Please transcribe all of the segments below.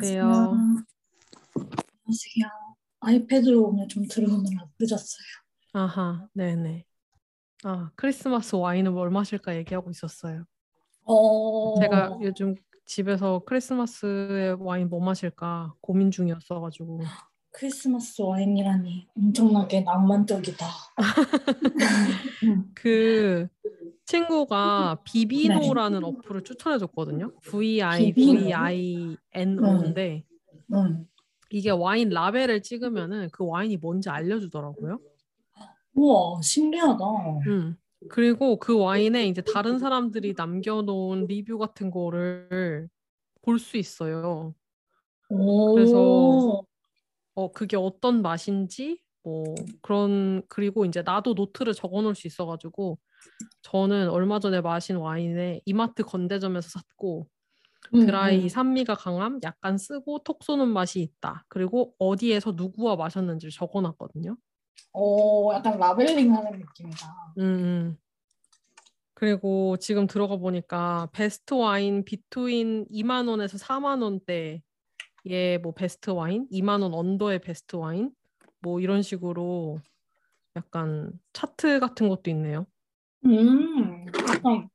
안녕하세요. 안녕하세요. 아이패드로 오늘 좀 들어오느라 늦었어요. 아하, 네네. 아, 크리스마스 와인을 뭘 마실까 얘기하고 있었어요. 어, 제가 요즘 집에서 크리스마스에 와인 뭐 마실까 고민 중이었어가지고. 크리스마스 와인이라니 엄청나게 낭만적이다. 음, 그 친구가 비비노라는 어플을 추천해줬거든요. 비비노? V-I-V-I-N-O인데 음. 이게 와인 라벨을 찍으면은 그 와인이 뭔지 알려주더라고요. 우와, 신기하다. 음. 그리고 그 와인에 이제 다른 사람들이 남겨놓은 리뷰 같은 거를 볼 수 있어요. 오, 그래서 어, 그게 어떤 맛인지 뭐 그런 그리고 이제 나도 노트를 적어 놓을 수 있어 가지고 저는 얼마 전에 마신 와인에 이마트 건대점에서 샀고 음, 드라이 음. 산미가 강함, 약간 쓰고 톡 쏘는 맛이 있다. 그리고 어디에서 누구와 마셨는지를 적어 놨거든요. 어, 약간 labeling 하는 느낌이다. 음, 음. 그리고 지금 들어가 보니까 best wine between 2만 원에서 4만 원대의 뭐 best wine, 2만 원 under의 best wine, 뭐 이런 식으로 약간 차트 같은 것도 있네요. 음, 약간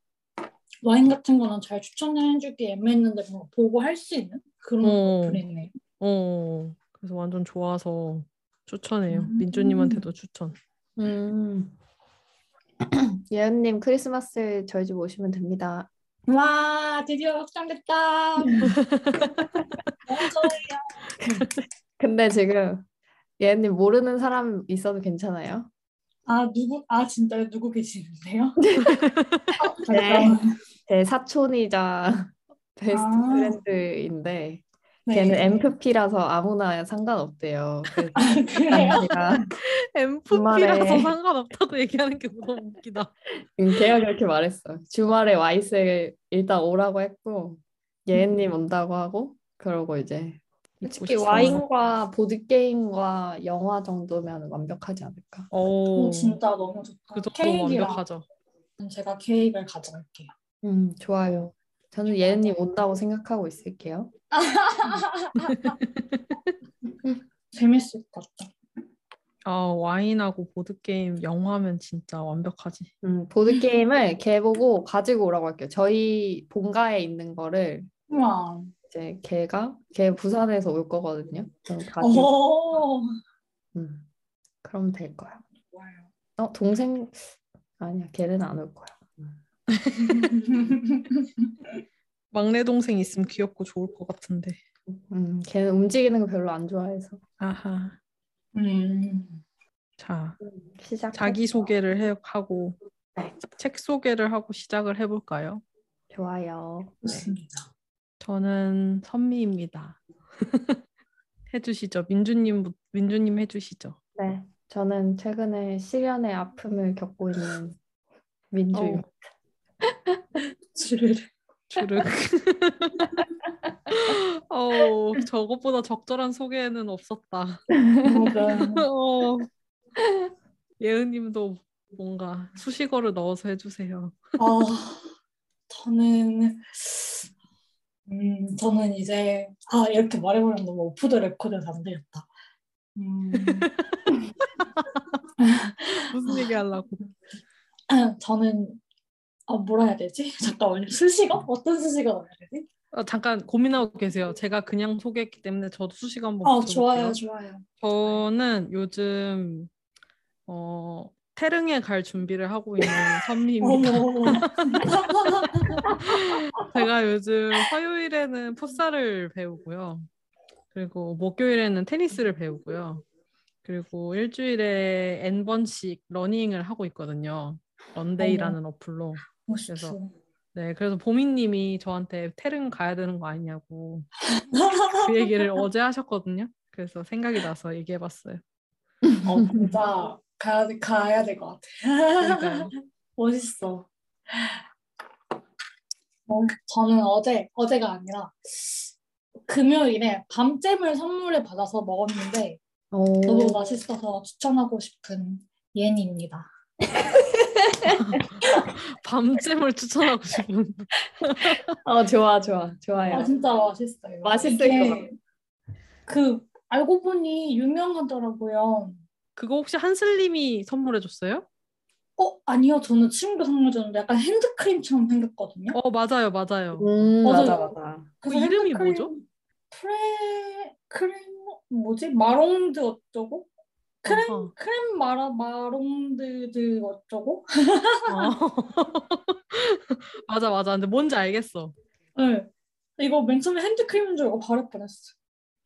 와인 같은 거는 잘 추천해주기 애매했는데 뭔가 보고 할 수 있는 그런 어. 어플이네. 어, 그래서 완전 좋아서 추천해요. 음. 민주님한테도 추천. 음. 예은님 크리스마스 저희 집 오시면 됩니다. 와, 드디어 확정됐다. 좋아요. 근데 지금 예은님 모르는 사람 있어도 괜찮아요? 아, 누구, 아, 진짜요? 누구 계시는데요? 아, 네. 잠깐만. 제 사촌이자 베스트 아. 프렌드인데 네. 걔는 MFP라서 아무나 상관없대요. 그래서 그래요? 제가 MFP라서 주말에- 상관없다고 얘기하는 게 너무 웃기다. 음, 걔가 그렇게 말했어. 주말에 와이스에 일단 오라고 했고 예은님 온다고 하고 그러고 이제 솔직히. 와인과 보드 게임과 영화 정도면 완벽하지 않을까? 오, 오, 진짜 너무 좋다. 그 정도 완벽하죠. 제가 케이크를 가져갈게요. 음 좋아요. 저는 예은님 온다고 생각하고 있을게요. 재밌을 것 같다. 아, 와인하고 보드 게임, 영화면 진짜 완벽하지. 음 보드 게임을 걔 보고 가지고 오라고 할게요. 저희 본가에 있는 거를 우와. 이제 걔가 걔 부산에서 올 거거든요. 그럼 오. 음 그럼 될 거야. 좋아요. 어 동생 아니야 걔는 안 올 거야. 막내 동생 있으면 귀엽고 좋을 것 같은데. 음 걔는 움직이는 거 별로 안 좋아해서 아하. 음. 자, 시작. 자기 소개를 해, 하고 네. 책 소개를 하고 시작을 해볼까요? 좋아요. 좋습니다. 저는 선미입니다. 해주시죠. 민주님, 민주님 해주시죠. 네, 저는 최근에 시련의 아픔을 겪고 있는 민주입니다. 주르르. 주르륵. 어, 저것보다 적절한 소개는 없었다. 맞아. 어, 예은님도 뭔가 수식어를 넣어서 해주세요. 아, 저는 음, 저는 이제 아 이렇게 말해버리면 너무 off the record여서 안 되겠다. 음, 무슨 얘기 하려고? 저는 아 뭐라 해야 되지? 잠깐만요. 수식어? 어떤 수식어 넣어야 되지? 어, 잠깐 고민하고 계세요. 제가 그냥 소개했기 때문에 저도 수식어 한번 아. 좋아요, 좋아요. 저는 요즘 어, 태릉에 갈 준비를 하고 있는 선미입니다. 제가 요즘 화요일에는 풋살을 배우고요. 그리고 목요일에는 테니스를 배우고요. 그리고 일주일에 N번씩 러닝을 하고 있거든요. 런데이라는 어플로. 멋있어. 네, 그래서 보미님이 저한테 태릉 가야 되는 거 아니냐고 그 얘기를 어제 하셨거든요. 그래서 생각이 나서 얘기해봤어요. 어 진짜 가야 돼- 가야 될 것 같아. 멋있어. 어, 저는 어제 어제가 아니라 금요일에 밤잼을 선물을 받아서 먹었는데 오, 너무 맛있어서 추천하고 싶은 예니입니다. 밤잼을 추천하고 싶은. 어 좋아 좋아 좋아요. 아 진짜 맛있어요. 맛있을 이게 것 같아. 그 알고 보니 유명하더라고요. 그거 혹시 한슬님이 선물해 줬어요? 어 아니요 저는 친구가 선물 줬는데 약간 핸드크림처럼 생겼거든요. 어 맞아요 맞아요. 음. 맞아 맞아. 그 이름이 뭐죠? 프레 크림 뭐지 마롱드 어쩌고 크림 아하. 크림 마라 마롱드드 어쩌고 어. 맞아 맞아. 근데 뭔지 알겠어. 네 이거 맨 처음에 핸드크림인 줄 알고 바를 뻔했어.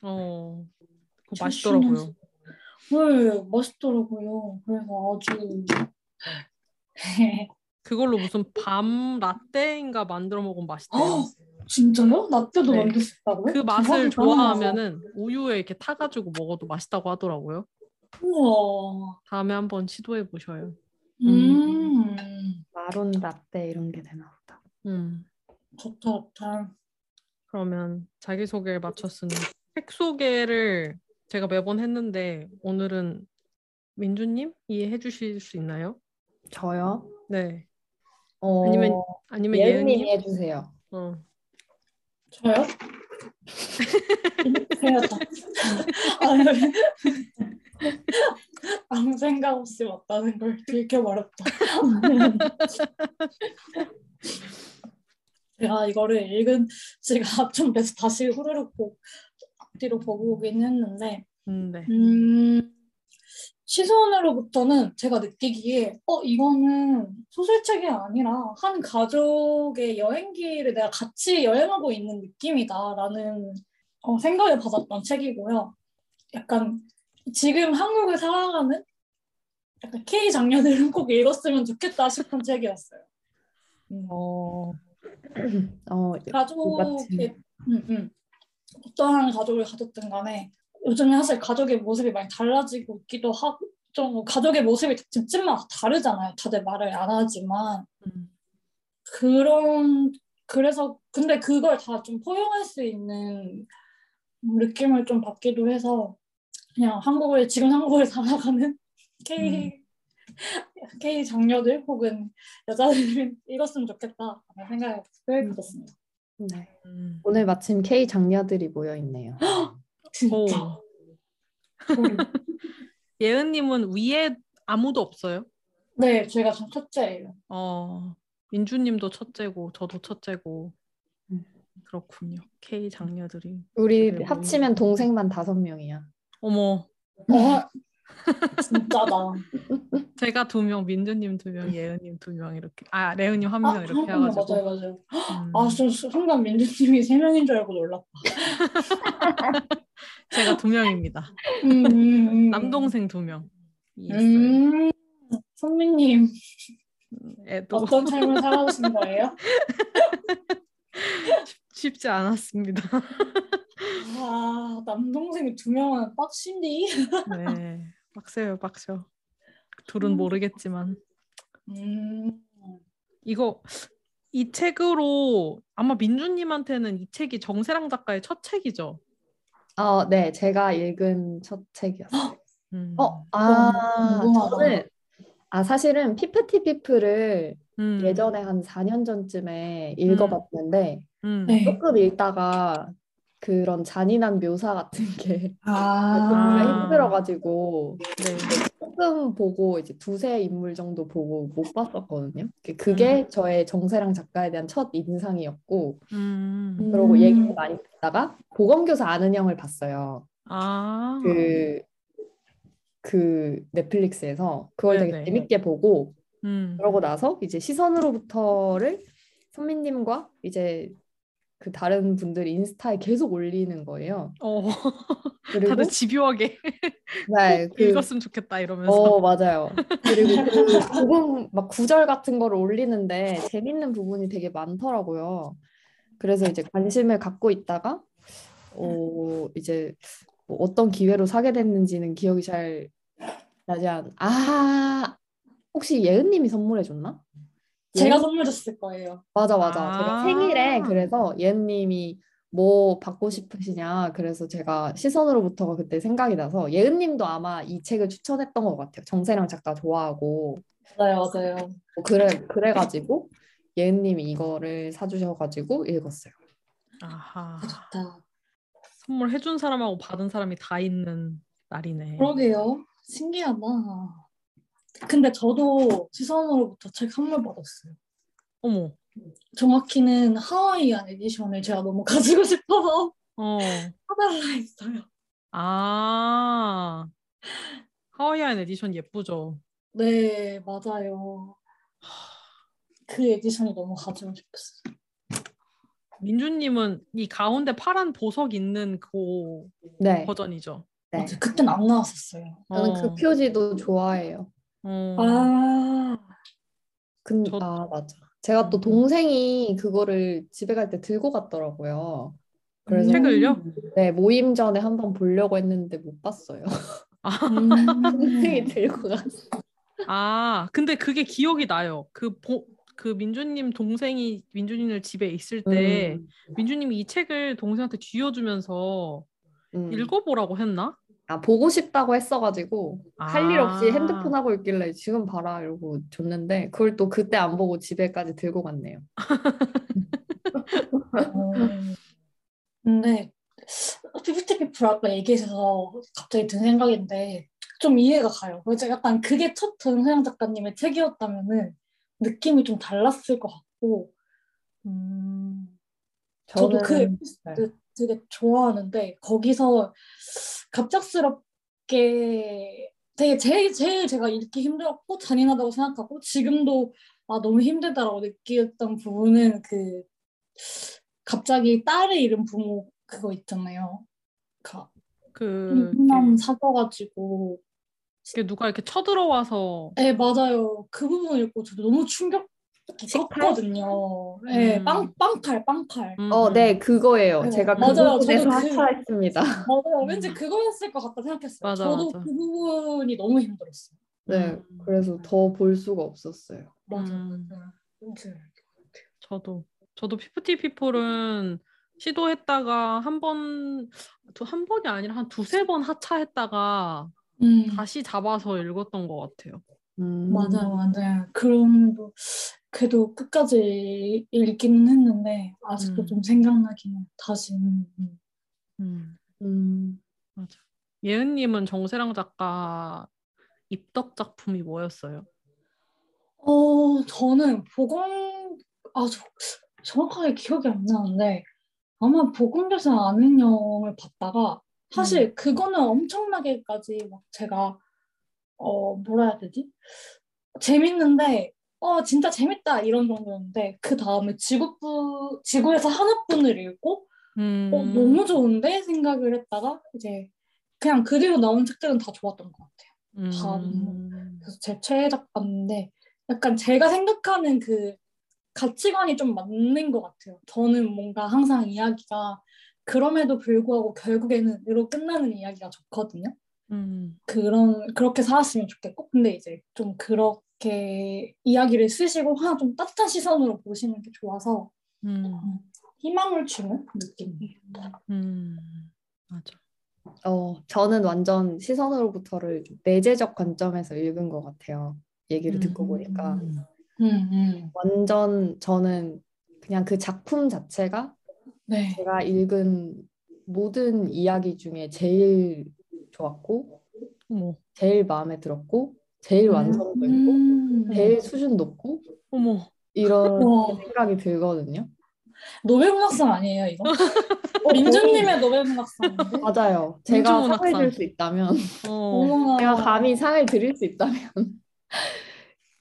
어. 맛있더라고요. 네 맛있더라고요. 그래서 아주 그걸로 무슨 밤 라떼인가 만들어 먹으면 맛있대요. 어, 진짜요? 라떼도 네. 만들 수 있다고요? 그 맛을. 좋아하면은 우유에 이렇게 타가지고 먹어도 맛있다고 하더라고요. 우와. 다음에 한번 시도해 보셔요. 음. 마론 라떼 이런 게 되나 보다. 음. 좋다 좋다. 그러면 자기소개를 마쳤으니 책 소개를 제가 매번 했는데 오늘은 민주님 이해해 주실 수 있나요? 저요? 네. 어, 아니면 아니면 예은님이 예은님? 해주세요. 어. 저요? 해야다. 아무 생각 없이 왔다는 걸 들켜버렸다. 제가 이거를 읽은 지가 좀 돼서 다시 후루룩 보, 앞뒤로 보고 오긴 했는데 음, 네. 음, 시선으로부터는 제가 느끼기에 어 이거는 소설책이 아니라 한 가족의 여행기를 내가 같이 여행하고 있는 느낌이다라는 어, 생각을 받았던 책이고요. 약간 지금 한국을 살아가는 약간 K 장녀들은 꼭 읽었으면 좋겠다 싶은 책이었어요. 음. 어. 어, 가족의 음, 음. 어떠한 가족을 가졌든 간에 요즘에 사실 가족의 모습이 많이 달라지고 있기도 하고 좀 가족의 모습이 집집마다 다르잖아요. 다들 말을 안 하지만 음. 그런 그래서 근데 그걸 다 좀 포용할 수 있는 느낌을 좀 받기도 해서 그냥 한국을 지금 한국을 살아가는 K K 장녀들 혹은 여자들은 읽었으면 좋겠다 라는 생각을 특별히 가졌습니다. 네. 음. 오늘 마침 K 장녀들이 모여 있네요. 진짜. 오. 예은님은 위에 아무도 없어요? 네, 제가 전 첫째예요. 어. 민주님도 첫째고 저도 첫째고 음. 그렇군요. K 장녀들이. 우리 합치면 동생만 다섯 명이야. 어머. 어, 진짜다. 제가 두 명, 민주님 두 명, 예은님 두 명 이렇게. 아 레은님 한 아, 명 이렇게 한 명, 해가지고. 맞아요, 맞아요. 음. 아, 저 순간 민주님이 세 명인 줄 알고 놀랐다. 제가 두 명입니다. 음, 음, 음. 남동생 두 명. 음, 선미님 애도 어떤 삶을 살아오신 거예요? 쉽지 않았습니다. 아, 남동생이 두 명은 빡신디. 네, 빡세요, 빡셔. 둘은 음. 모르겠지만 음, 이거 이 책으로 아마 민주님한테는 이 책이 정세랑 작가의 첫 책이죠. 어, 네, 제가 읽은 첫 책이었어요. 음. 어, 아. 저는 아 사실은 피프티 피플을 음. 예전에 한 4년 전쯤에 읽어봤는데 음. 네. 조금 읽다가 그런 잔인한 묘사 같은 게 아, 아. 힘들어가지고 네. 조금 보고 이제 두세 인물 정도 보고 못 봤었거든요. 그게 저의 정세랑 작가에 대한 첫 인상이었고 음. 그러고 음. 얘기를 많이 듣다가 보검교사 아는 형을 봤어요. 아. 그, 그 넷플릭스에서 그걸 되게 네네. 재밌게 보고 음. 그러고 나서 이제 시선으로부터를 선미님과 이제 그 다른 분들이 인스타에 계속 올리는 거예요. 어. 그리고 다들 집요하게 네, 그 읽었으면 좋겠다 이러면서. 어 맞아요. 그리고 그 부분 막 구절 같은 거를 올리는데 재밌는 부분이 되게 많더라고요. 그래서 이제 관심을 갖고 있다가 어 이제 뭐 어떤 기회로 사게 됐는지는 기억이 잘 나지 않. 아 혹시 예은님이 선물해 줬나? 제가 선물 줬을 거예요. 맞아 맞아. 아. 제가 생일에 그래서 예은님이 뭐 받고 싶으시냐 그래서 제가 시선으로부터가 그때 생각이 나서 예은님도 아마 이 책을 추천했던 것 같아요. 정세랑 작가 좋아하고 맞아요, 맞아요. 뭐 그래 그래가지고 예은님이 이거를 사주셔가지고 읽었어요. 아하. 아, 좋다. 선물 해준 사람하고 받은 사람이 다 있는 날이네. 그러게요. 신기하다. 근데 저도 시선으로부터 책 선물 받았어요. 어머. 정확히는 Hawaiian edition을 제가 너무 가지고 싶어서 어. 사달라 했어요. 아. Hawaiian edition 예쁘죠. 네, 맞아요. 그 edition이 너무 가지고 싶었어요. 민주님은 이 가운데 파란 보석 있는 그 네. 버전이죠. 네. 맞아, 그땐 안 나왔었어요. 저는 그 어. 표지도 좋아해요. 어. 아, 근, 저- 아, 맞아. 제가 또 음. 동생이 그거를 집에 갈 때 들고 갔더라고요. 그래서 책을요? 네, 모임 전에 한번 보려고 했는데 못 봤어요. 음. 동생이 들고 갔어. 아, 근데 그게 기억이 나요. 그, 보, 그 민주님 동생이 민주님을 집에 있을 때 음, 민주님이 이 책을 동생한테 쥐어주면서 음. 읽어보라고 했나? 아, 보고 싶다고 했어가지고 할일 없이 아. 핸드폰 하고 있길래 지금 봐라 이러고 줬는데 그걸 또 그때 안 보고 집에까지 들고 갔네요. 어. 근데 피프티 피플 아까 얘기해서 갑자기 든 생각인데 좀 이해가 가요. 그래서 약간 그게 첫 정세랑 작가님의 책이었다면은 느낌이 좀 달랐을 것 같고 음, 저도 그 에피소드 되게 좋아하는데 거기서 갑작스럽게 되게 제일 제일 제가 읽기 힘들었고 잔인하다고 생각하고 지금도 아 너무 힘들다라고 느꼈던 부분은 그 갑자기 딸을 잃은 부모 그거 있잖아요. 그 그, 이렇게, 사겨가지고 이렇게 누가 이렇게 쳐들어와서 네 맞아요 그 부분 읽고 저도 너무 충격 썼거든요. 네, 음. 빵 빵칼 빵칼. 음, 어, 음. 네, 그거예요. 네, 제가 그 맞아요. 부분에서 저도 그- 하차했습니다. 맞아요. 음. 왠지 그거였을 것 같다 생각했어요. 맞아, 저도 맞아. 그 부분이 너무 힘들었어요. 네, 음. 그래서 더 볼 수가 없었어요. 맞아, 음. 맞아. 왠지. 저도 저도 피프티 피플은 시도했다가 한 번, 두한 번이 아니라 한 두세 번 하차했다가 음, 다시 잡아서 읽었던 것 같아요. 음. 맞아, 맞아. 그런 거 그래도 끝까지 읽기는 했는데 아직도 음. 좀 생각나긴 해. 다시. 음, 음. 음, 음, 맞아. 예은님은 정세랑 작가 입덕 작품이 뭐였어요? 어, 저는 보건 아, 저, 정확하게 기억이 안 나는데 아마 보건교사 아는 영을 봤다가 사실 그거는 엄청나게까지 막 제가 어 뭐라 해야 되지? 재밌는데 어 진짜 재밌다 이런 정도였는데 그 다음에 지구부 지구에서 하나뿐을 읽고 음, 어 너무 좋은데 생각을 했다가 이제 그냥 그 뒤로 나온 책들은 다 좋았던 것 같아요. 음, 그래서 제 최애 작가인데 약간 제가 생각하는 그 가치관이 좀 맞는 것 같아요. 저는 뭔가 항상 이야기가 그럼에도 불구하고 결국에는 으로 끝나는 이야기가 좋거든요. 음, 그런 그렇게 살았으면 좋겠고 근데 이제 좀 그 렇게 이야기를 쓰시고 하나 좀 따뜻한 시선으로 보시는 게 좋아서 음, 희망을 주는 느낌이에요. 음, 맞아. 어, 저는 완전 시선으로부터를 좀 내재적 관점에서 읽은 것 같아요. 얘기를 듣고 음, 보니까 음, 음. 완전 저는 그냥 그 작품 자체가 네. 제가 읽은 모든 이야기 중에 제일 좋았고 어머, 제일 마음에 들었고 제일 완성도 있고 음. 제일 수준 높고 어머, 이런 와. 생각이 들거든요. 노벨 문학상 아니에요 이거? 민주님의 노벨 문학상인데? 맞아요. 제가 민주문학상. 상을 줄수 있다면 어. 제가 감히 상을 드릴 수 있다면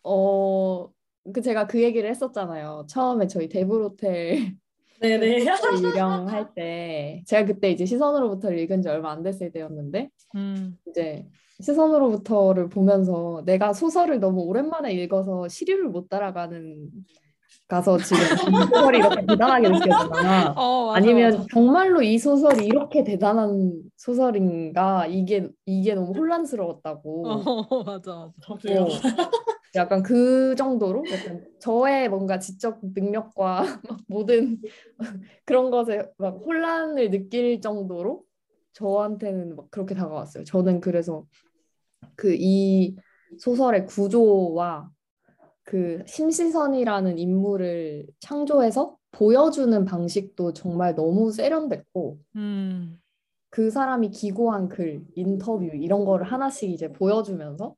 어, 그 제가 그 얘기를 했었잖아요. 처음에 저희 데브로텔 네네. 유령할 때 제가 그때 이제 시선으로부터 읽은 지 얼마 안 됐을 때였는데 음, 이제 시선으로부터를 보면서 내가 소설을 너무 오랜만에 읽어서 시류를 못 따라가는 가서 지금 이 소설이 이렇게 대단하게 느껴지나 어, 맞아, 아니면 맞아. 정말로 이 소설이 이렇게 대단한 소설인가 이게 이게 너무 혼란스러웠다고 어, 맞아, 맞아. 어, 약간 그 정도로 약간 저의 뭔가 지적 능력과 막 모든 그런 것에 막 혼란을 느낄 정도로 저한테는 막 그렇게 다가왔어요. 저는 그래서 그 이 소설의 구조와 그 심시선이라는 인물을 창조해서 보여주는 방식도 정말 너무 세련됐고 음. 그 사람이 기고한 글, 인터뷰 이런 거를 하나씩 이제 보여주면서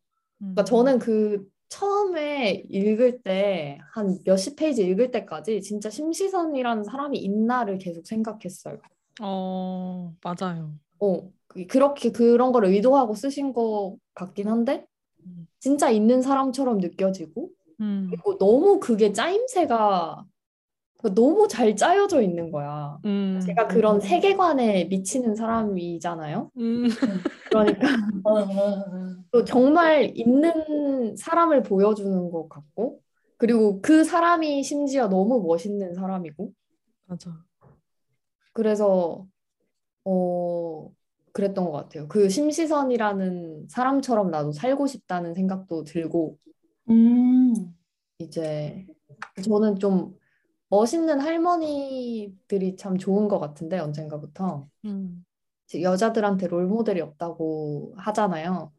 음. 그러니까 저는 그 처음에 읽을 때 한 몇십 페이지 읽을 때까지 진짜 심시선이라는 사람이 있나를 계속 생각했어요. 어, 맞아요. 어, 그- 그렇게 그런 걸 의도하고 쓰신 것 같긴 한데 음. 진짜 있는 사람처럼 느껴지고 음. 그리고 너무 그게 짜임새가 너무 잘 짜여져 있는 거야. 음. 제가 그런 세계관에 미치는 사람이잖아요. 음. 그러니까 어, 어, 어. 또 정말 있는 사람을 보여주는 것 같고 그리고 그 사람이 심지어 너무 멋있는 사람이고 맞아. 그래서 어 그랬던 것 같아요. 그 심시선이라는 사람처럼 나도 살고 싶다는 생각도 들고 음. 이제 저는 좀 멋있는 할머니들이 참 좋은 것 같은데 언젠가부터 음. 여자들한테 롤 모델이 없다고 하잖아요.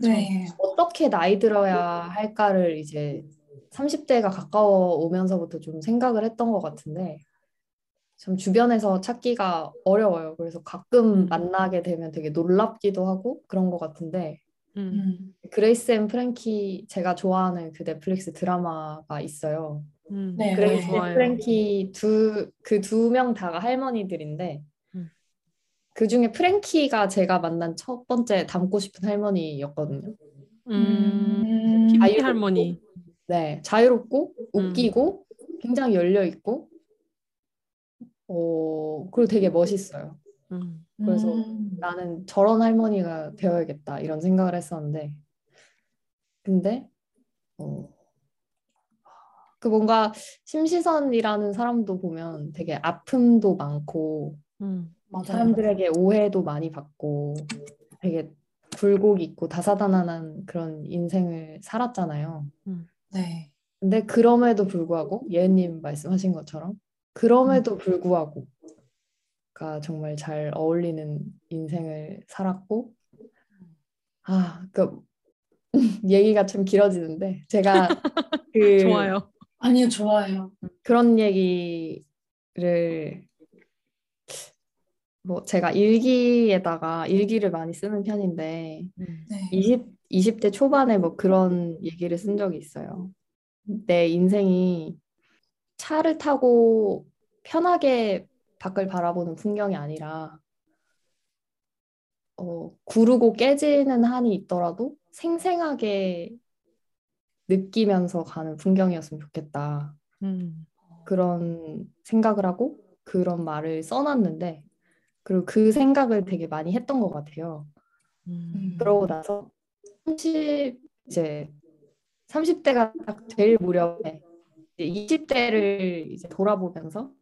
네. 어떻게 나이 들어야 할까를 이제 30대가 가까워 오면서부터 좀 생각을 했던 것 같은데 참 주변에서 찾기가 어려워요. 그래서 가끔 음. 만나게 되면 되게 놀랍기도 하고 그런 것 같은데 음. 음. Grace and Frankie 제가 좋아하는 그 넷플릭스 드라마가 있어요. 음. 네, Grace and. Frankie 두 그 두 명 다가 할머니들인데 음. 그 중에 프랭키가 제가 만난 첫 번째 닮고 싶은 할머니였거든요. 음. 음. 자유롭고 할머니. 네, 자유롭고 음. 웃기고 굉장히 열려 있고 어 그리고 되게 멋있어요. 음. 그래서 음. 나는 저런 할머니가 되어야겠다 이런 생각을 했었는데 근데 어, 그 뭔가 심시선이라는 사람도 보면 되게 아픔도 많고 음. 사람들에게 오해도 많이 받고 되게 굴곡 있고 다사다난한 그런 인생을 살았잖아요. 네. 근데 그럼에도 불구하고 예은님 말씀하신 것처럼 그럼에도 불구하고 가 정말 잘 어울리는 인생을 살았고 아, 그 얘기가 좀 길어지는데 제가 그 좋아요. 아니요, 좋아요. 그런 얘기를 뭐 제가 일기에다가 일기를 많이 쓰는 편인데 음. 네. 20, 20대 초반에 뭐 그런 얘기를 쓴 적이 있어요. 내 인생이 차를 타고 편하게 밖을 바라보는 풍경이 아니라 어, 구르고 깨지는 한이 있더라도 생생하게 느끼면서 가는 풍경이었으면 좋겠다. 음. 그런 생각을 하고 그런 말을 써놨는데 그리고 그 생각을 되게 많이 했던 것 같아요. 음. 그러고 나서 30 이제 30대가 딱될 무렵에 이제 20대를 이제 돌아보면서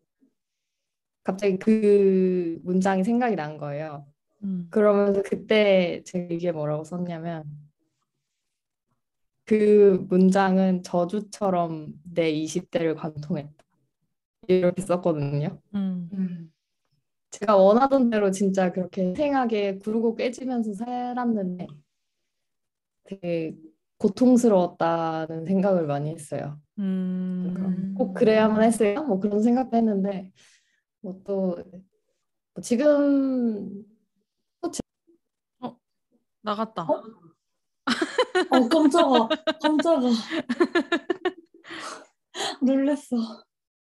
갑자기 그 문장이 생각이 난 거예요. 음. 그러면서 그때 제가 이게 뭐라고 썼냐면 그 문장은 저주처럼 내 20대를 관통했다. 이렇게 썼거든요. 음. 음. 제가 원하던 대로 진짜 그렇게 생하게 구르고 깨지면서 살았는데 되게 고통스러웠다는 생각을 많이 했어요. 음. 꼭 그래야만 했어요? 뭐 그런 생각도 했는데 뭐 또 지금 나갔다. 어? 어, 깜짝아. 깜짝아. 놀랬어.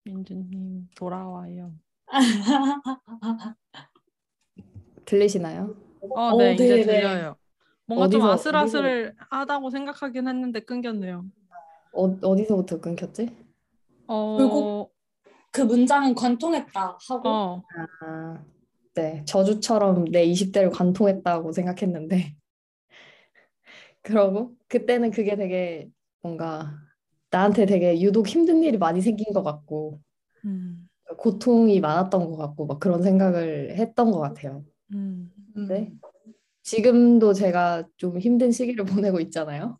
민주님 돌아와요. 들리시나요? 어, 어, 네, 이제 네, 네. 들려요. 뭔가 좀 어디서- 아슬아슬하다고 생각하긴 했는데 끊겼네요. 어, 어디서부터 끊겼지? 어, 그리고- 그 문장은 관통했다 하고 어, 아, 네, 저주처럼 내 20대를 관통했다고 생각했는데 그러고 그때는 그게 되게 뭔가 나한테 되게 유독 힘든 일이 많이 생긴 것 같고 음, 고통이 많았던 것 같고 막 그런 생각을 했던 것 같아요. 음, 음. 네. 지금도 제가 좀 힘든 시기를 보내고 있잖아요.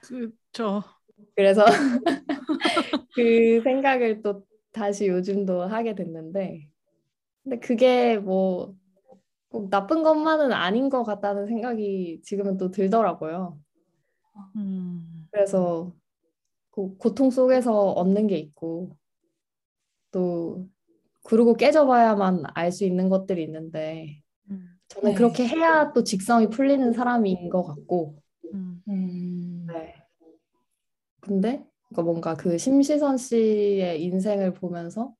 그쵸. 그래서 그 생각을 또 다시 요즘도 하게 됐는데 근데 그게 뭐 꼭 나쁜 것만은 아닌 것 같다는 생각이 지금은 또 들더라고요. 음, 그래서 그 고통 속에서 얻는 게 있고 또 그러고 깨져봐야만 알 수 있는 것들이 있는데 음, 저는 네. 그렇게 해야 또 직성이 풀리는 사람인 것 같고 음, 음. 네. 근데 그러니까 뭔가 그 심시선 씨의 인생을 보면서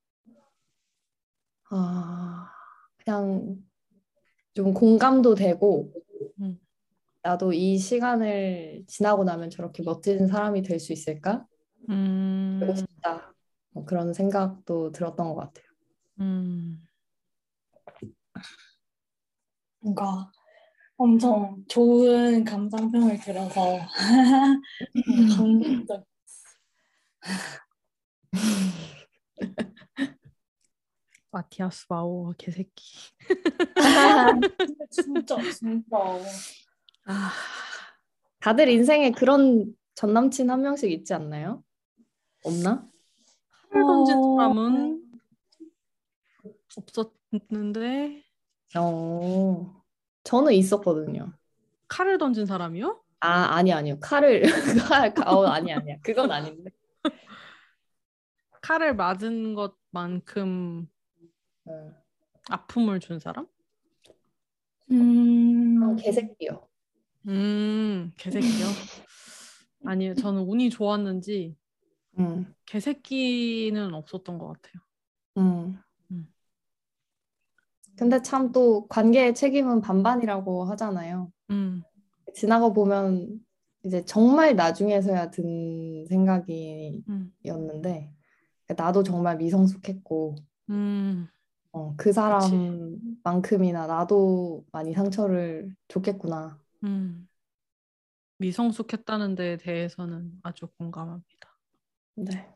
아 그냥 좀 공감도 되고 음. 나도 이 시간을 지나고 나면 저렇게 멋진 사람이 될 수 있을까? 음, 되고 싶다. 뭐 그런 생각도 들었던 것 같아요. 음. 뭔가 엄청 좋은 감상평을 들어서 감동적. 마티아스 마오 개새끼. 진짜 진짜. 아, 다들 인생에 그런 전 남친 한 명씩 있지 않나요? 없나? 던진 어. 사람은 없었는데 어, 저는 있었거든요. 칼을 던진 사람이요? 아, 아니 아니요. 칼을 칼, 어, 아니 아니야. 그건 아닌데. 칼을 맞은 것만큼 어. 아픔을 준 사람? 음. 개새끼요. 음, 개새끼요? 아니요, 저는 운이 좋았는지 음, 개새끼는 없었던 것 같아요. 음. 음. 근데 참 또 관계의 책임은 반반이라고 하잖아요. 음, 지나가 보면 이제 정말 나중에서야 든 생각이었는데 음, 나도 정말 미성숙했고 음, 어, 그 사람만큼이나 나도 많이 상처를 줬겠구나. 음. 미성숙했다는 데에 대해서는 아주 공감합니다. 네.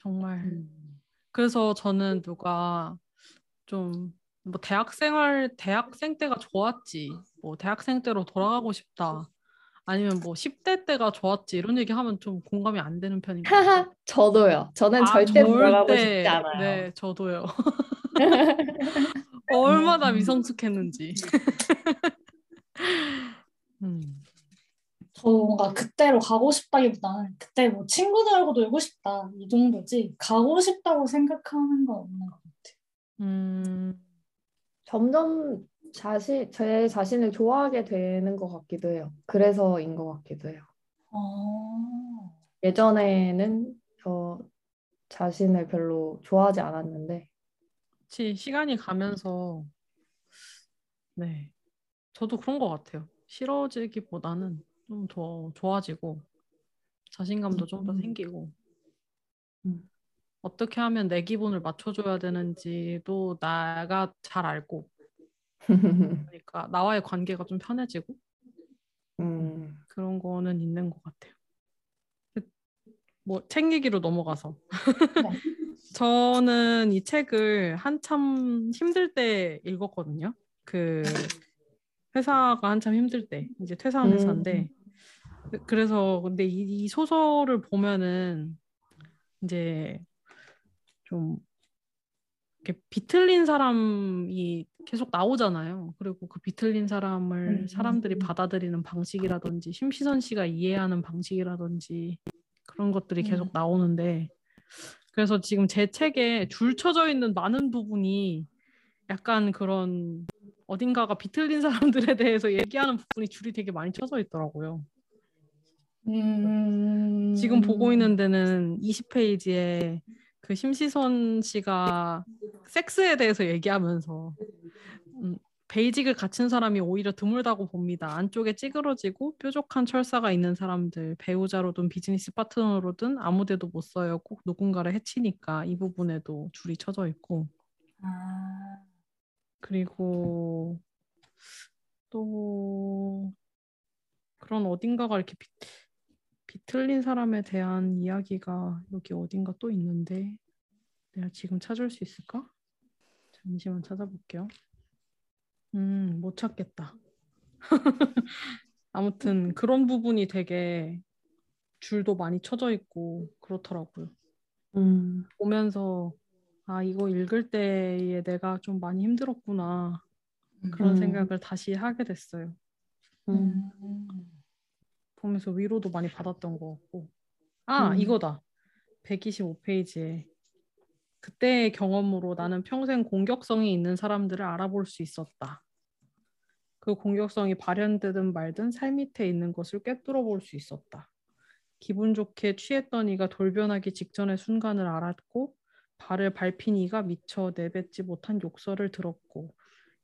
정말. 음. 그래서 저는 누가 좀 뭐 대학생활 대학생 때가 좋았지 뭐 대학생 때로 돌아가고 싶다 아니면 뭐 10대 때가 좋았지 이런 얘기 하면 좀 공감이 안 되는 편인 것 같아요. 저도요. 저는 아, 절대 돌아가고. 싶지 않아요. 네, 저도요. 얼마나 미성숙했는지. 음. 저 뭔가 그때로 가고 싶다기보다는 그때 뭐 친구들하고 놀고 싶다 이 정도지 가고 싶다고 생각하는 건 없는 것 같아요. 음, 점점 자신 제 자신을 좋아하게 되는 것 같기도 해요. 그래서인 것 같기도 해요. 어... 예전에는 저 자신을 별로 좋아하지 않았는데 그치, 시간이 가면서, 네, 저도 그런 것 같아요. 싫어지기보다는 좀 더 좋아지고, 자신감도 좀더 음. 생기고, 음. 어떻게 하면 내 기분을 맞춰줘야 되는지도 나가 잘 알고, 그러니까 나와의 관계가 좀 편해지고, 음, 그런 거는 있는 것 같아요. 뭐책 얘기로 넘어가서 저는 이 책을 한참 힘들 때 읽었거든요. 그 회사가 한참 힘들 때 이제 퇴사한 음. 회사인데 그래서 근데 이, 이 소설을 보면은 이제 좀 이렇게 비틀린 사람이 계속 나오잖아요. 그리고 그 비틀린 사람을 음, 사람들이 음. 받아들이는 방식이라든지 심시선 씨가 이해하는 방식이라든지 그런 것들이 계속 음. 나오는데 그래서 지금 제 책에 줄 쳐져 있는 많은 부분이 약간 그런 어딘가가 비틀린 사람들에 대해서 얘기하는 부분이 줄이 되게 많이 쳐져 있더라고요. 음... 지금 보고 있는 데는 20페이지에 그 심시선 씨가 섹스에 대해서 얘기하면서 음, 베이직을 갖춘 사람이 오히려 드물다고 봅니다. 안쪽에 찌그러지고 뾰족한 철사가 있는 사람들, 배우자로든 비즈니스 파트너로든 아무데도 못 써요. 꼭 누군가를 해치니까 이 부분에도 줄이 쳐져 있고 아... 그리고 또 그런 어딘가가 이렇게 비, 비틀린 사람에 대한 이야기가 여기 어딘가 또 있는데 내가 지금 찾을 수 있을까? 잠시만 찾아볼게요. 음, 못 찾겠다. 아무튼 그런 부분이 되게 줄도 많이 쳐져 있고 그렇더라고요. 음, 보면서 아, 이거 읽을 때에 내가 좀 많이 힘들었구나. 그런 음. 생각을 다시 하게 됐어요. 음. 음... 보면서 위로도 많이 받았던 것 같고. 아, 음. 이거다. 125페이지에. 그때의 경험으로 나는 평생 공격성이 있는 사람들을 알아볼 수 있었다. 그 공격성이 발현되든 말든 살 밑에 있는 것을 꿰뚫어 볼 수 있었다. 기분 좋게 취했던 이가 돌변하기 직전의 순간을 알았고 발을 밟힌 이가 미처 내뱉지 못한 욕설을 들었고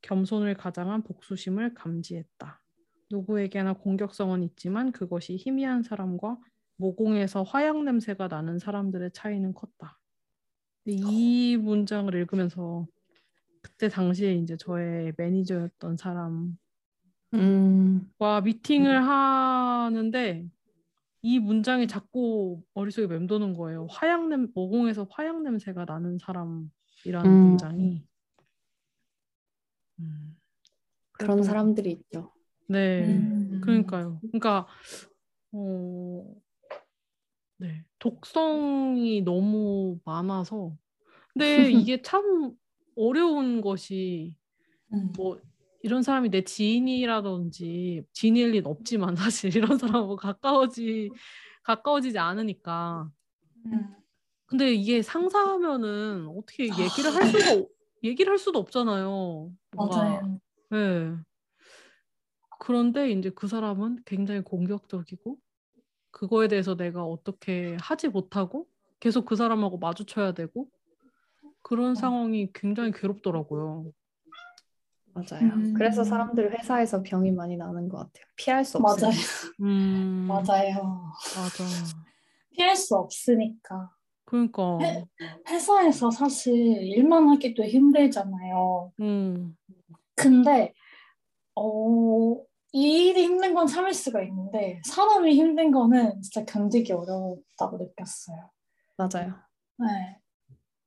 겸손을 가장한 복수심을 감지했다. 누구에게나 공격성은 있지만 그것이 희미한 사람과 모공에서 화약 냄새가 나는 사람들의 차이는 컸다. 이 문장을 읽으면서 그때 당시에 이제 저의 매니저였던 사람과 음. 미팅을 하는데 이 문장이 자꾸 머릿속에 맴도는 거예요. 화약 냄 모공에서 화약 냄새가 나는 사람이라는 음. 문장이. 음. 그런 사람들이 있죠. 네. 음. 그러니까요. 그러니까 어, 네. 독성이 너무 많아서 근데 이게 참 어려운 것이 음. 뭐 이런 사람이 내 지인이라든지 지인일 린 없지만 사실 이런 사람하고 가까워지 가까워지지 않으니까 음. 근데 이게 상사하면은 어떻게 얘기를 할 수가 없- 얘기를 할 수도 없잖아요. 뭔가 맞아요. 네. 그런데 이제 그 사람은 굉장히 공격적이고 그거에 대해서 내가 어떻게 하지 못하고 계속 그 사람하고 마주쳐야 되고 그런 상황이 굉장히 괴롭더라고요. 맞아요. 음. 그래서 사람들 회사에서 병이 많이 나는 것 같아요. 피할 수 맞아요. 없어요. 음, 맞아요. 맞아. 피할 수 없으니까. 그러니까, 해- 회사에서 사실 일만 하기도 힘들잖아요. 음, 근데 어, 이 일이 힘든 건 참을 수가 있는데 사람이 힘든 거는 진짜 견디기 어렵다고 느꼈어요. 맞아요. 네.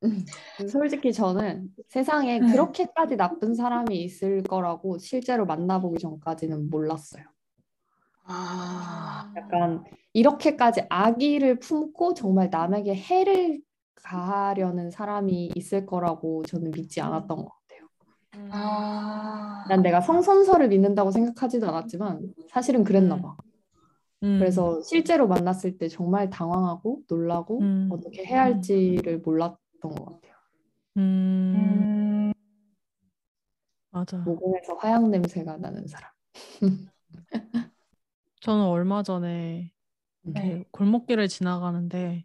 음. 솔직히 저는 세상에 네. 그렇게까지 나쁜 사람이 있을 거라고 실제로 만나보기 전까지는 몰랐어요. 아, 약간 이렇게까지 악의를 품고 정말 남에게 해를 가하려는 사람이 있을 거라고 저는 믿지 않았던 것 같아요. 아, 난 내가 성선설을 믿는다고 생각하지도 않았지만 사실은 그랬나 봐. 음, 그래서 실제로 만났을 때 정말 당황하고 놀라고 음. 어떻게 해야 할지를 몰랐던 것 같아요. 음, 음, 맞아. 모공에서 화약 냄새가 나는 사람. 저는 얼마 전에 이렇게 네. 골목길을 지나가는데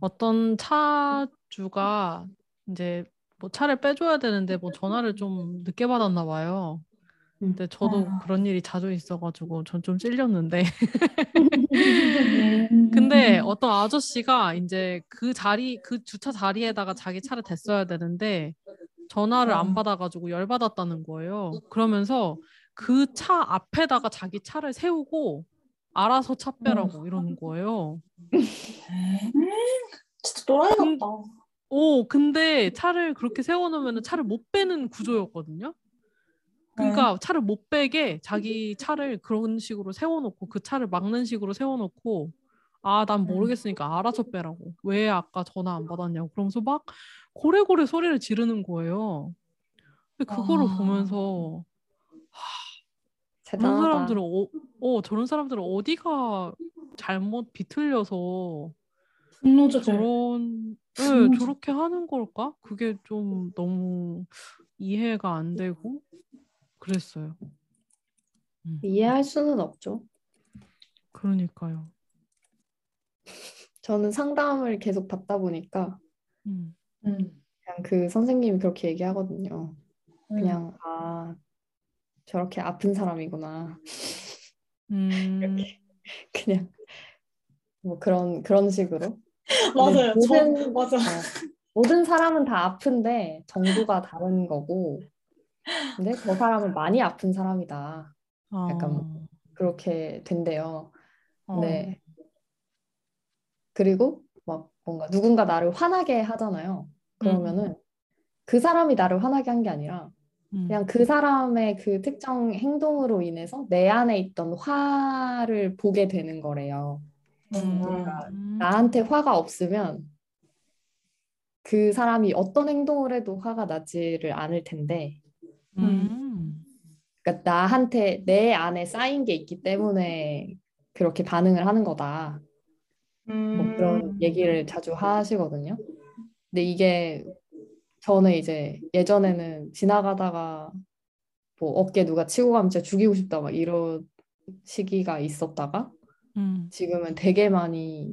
어떤 차주가 이제 뭐 차를 빼줘야 되는데 뭐 전화를 좀 늦게 받았나 봐요. 근데 저도 아. 그런 일이 자주 있어가지고 전 좀 찔렸는데 음. 근데 어떤 아저씨가 이제 그 자리 그 주차 자리에다가 자기 차를 댔어야 되는데 전화를 안 어. 받아가지고 열 받았다는 거예요. 그러면서 그 차 앞에다가 자기 차를 세우고 알아서 차 빼라고 이러는 거예요. 음, 진짜 또라이 그- 같다. 오, 근데 차를 그렇게 세워놓으면 차를 못 빼는 구조였거든요. 그러니까 차를 못 빼게 자기 차를 그런 식으로 세워놓고 그 차를 막는 식으로 세워놓고 아, 난 모르겠으니까 알아서 빼라고. 왜 아까 전화 안 받았냐고. 그러면서 막 고래고래 소리를 지르는 거예요. 근데 그거를 아. 보면서 저런 대단하다. 사람들은 어, 어, 저런 사람들은 어디가 잘못 비틀려서 분노 조절. 저런 네, 음. 저렇게 하는 걸까? 그게 좀 너무 이해가 안 되고 그랬어요. 음, 이해할 수는 없죠. 그러니까요. 저는 상담을 계속 받다 보니까 음, 음. 그냥 그 선생님이 그렇게 얘기하거든요. 음. 그냥 아 저렇게 아픈 사람이구나. 음, 그냥 뭐 그런 그런 식으로. 맞아요. 근데 저, 모든- 맞아. 어, 모든 사람은 다 아픈데 정도가 다른 거고. 근데 저 사람은 많이 아픈 사람이다. 약간 어, 그렇게 된대요. 어, 네. 그리고 막 뭔가 누군가 나를 화나게 하잖아요. 그러면은 그 사람이 나를 화나게 한 게 아니라 음, 그냥 그 사람의 그 특정 행동으로 인해서 내 안에 있던 화를 보게 되는 거래요. 음. 음, 나한테 화가 없으면 그 사람이 어떤 행동을 해도 화가 나지를 않을 텐데, 음, 그러니까 나한테 내 안에 쌓인 게 있기 때문에 그렇게 반응을 하는 거다. 뭐 음. 그런 얘기를 자주 하시거든요. 근데 이게 저는 이제 예전에는 지나가다가 뭐 어깨 누가 치고 가면 진짜 죽이고 싶다 막 이런 시기가 있었다가 음. 지금은 되게 많이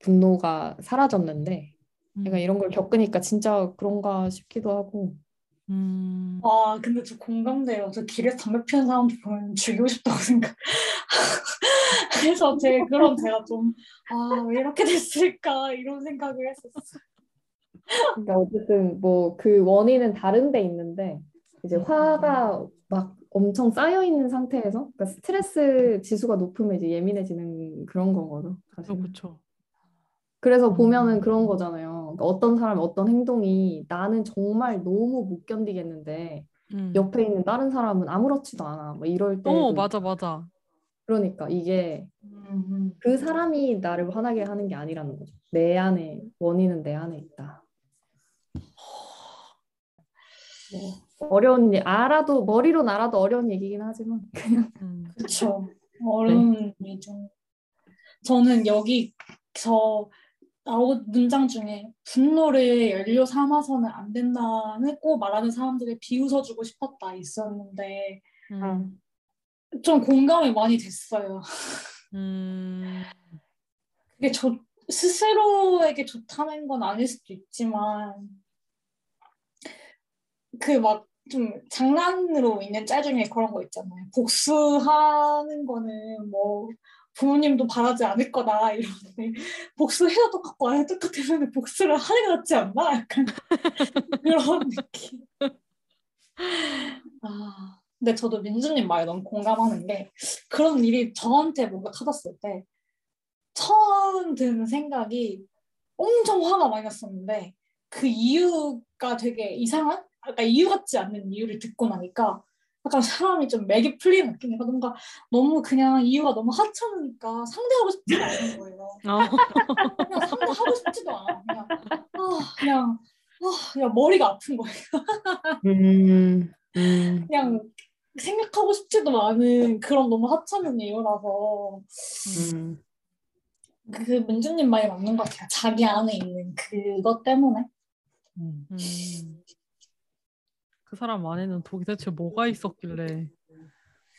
분노가 사라졌는데 음. 내가 이런 걸 겪으니까 진짜 그런가 싶기도 하고 음. 와, 근데 저 공감돼요. 저 길에서 담배 피우는 사람들 보면 죽이고 싶다고 생각. 그래서 제 그런 제가 좀, 아, 왜 이렇게 됐을까? 이런 생각을 했었어. 그러니까 어쨌든 뭐 그 원인은 다른 데 있는데 이제 음. 화가 막 엄청 쌓여 있는 상태에서 그러니까 스트레스 지수가 높으면 이제 예민해지는 그런 거거든 사실. 그렇죠. 그래서 음. 보면은 그런 거잖아요. 그러니까 어떤 사람 어떤 행동이 나는 정말 너무 못 견디겠는데 음. 옆에 있는 다른 사람은 아무렇지도 않아. 뭐 이럴 때 어, 맞아, 맞아. 그러니까 이게 음, 그 사람이 나를 화나게 하는 게 아니라는 거죠. 내 안에 원인은 내 안에 있다. 뭐 어려운 일 알아도 머리로 알아도 어려운 얘기긴 하지만 음. 그쵸. 어려운 일이죠. 저는 여기서 나온 문장 중에 분노를 연료 삼아서는 안 된다는 꼭 말하는 사람들을 비웃어주고 싶었다 있었는데 음. 좀 공감이 많이 됐어요. 음. 그게 저 스스로에게 좋다는 건 아닐 수도 있지만 그 막 좀 장난으로 있는 짤 중에 그런 거 있잖아요. 복수하는 거는 뭐 부모님도 바라지 않을 거다 이러는데 복수해도 똑같고 안 해도 똑같으면 복수를 하는 게 낫지 않나? 약간 그런 느낌. 아, 근데 저도 민주님 말에 너무 공감하는 게 그런 일이 저한테 뭔가 터졌을 때 처음 드는 생각이 엄청 화가 많이 났었는데 그 이유가 되게 이상한? 아까 이유 같지 않는 이유를 듣고 나니까 약간 사람이 좀 맥이 풀리는 느낌이니까 뭔가 너무 그냥 이유가 너무 하찮으니까 상대하고 싶지가 않은 거예요. 어. 그냥 상대하고 싶지도 않아. 그냥 아 그냥 아 그냥 머리가 아픈 거예요. 음, 음, 그냥 생각하고 싶지도 않은 그런 너무 하찮은 이유라서 음. 그 민주님 말이 맞는 것 같아요. 자기 안에 있는 그것 때문에. 음. 음. 그 사람 안에는 도대체 뭐가 있었길래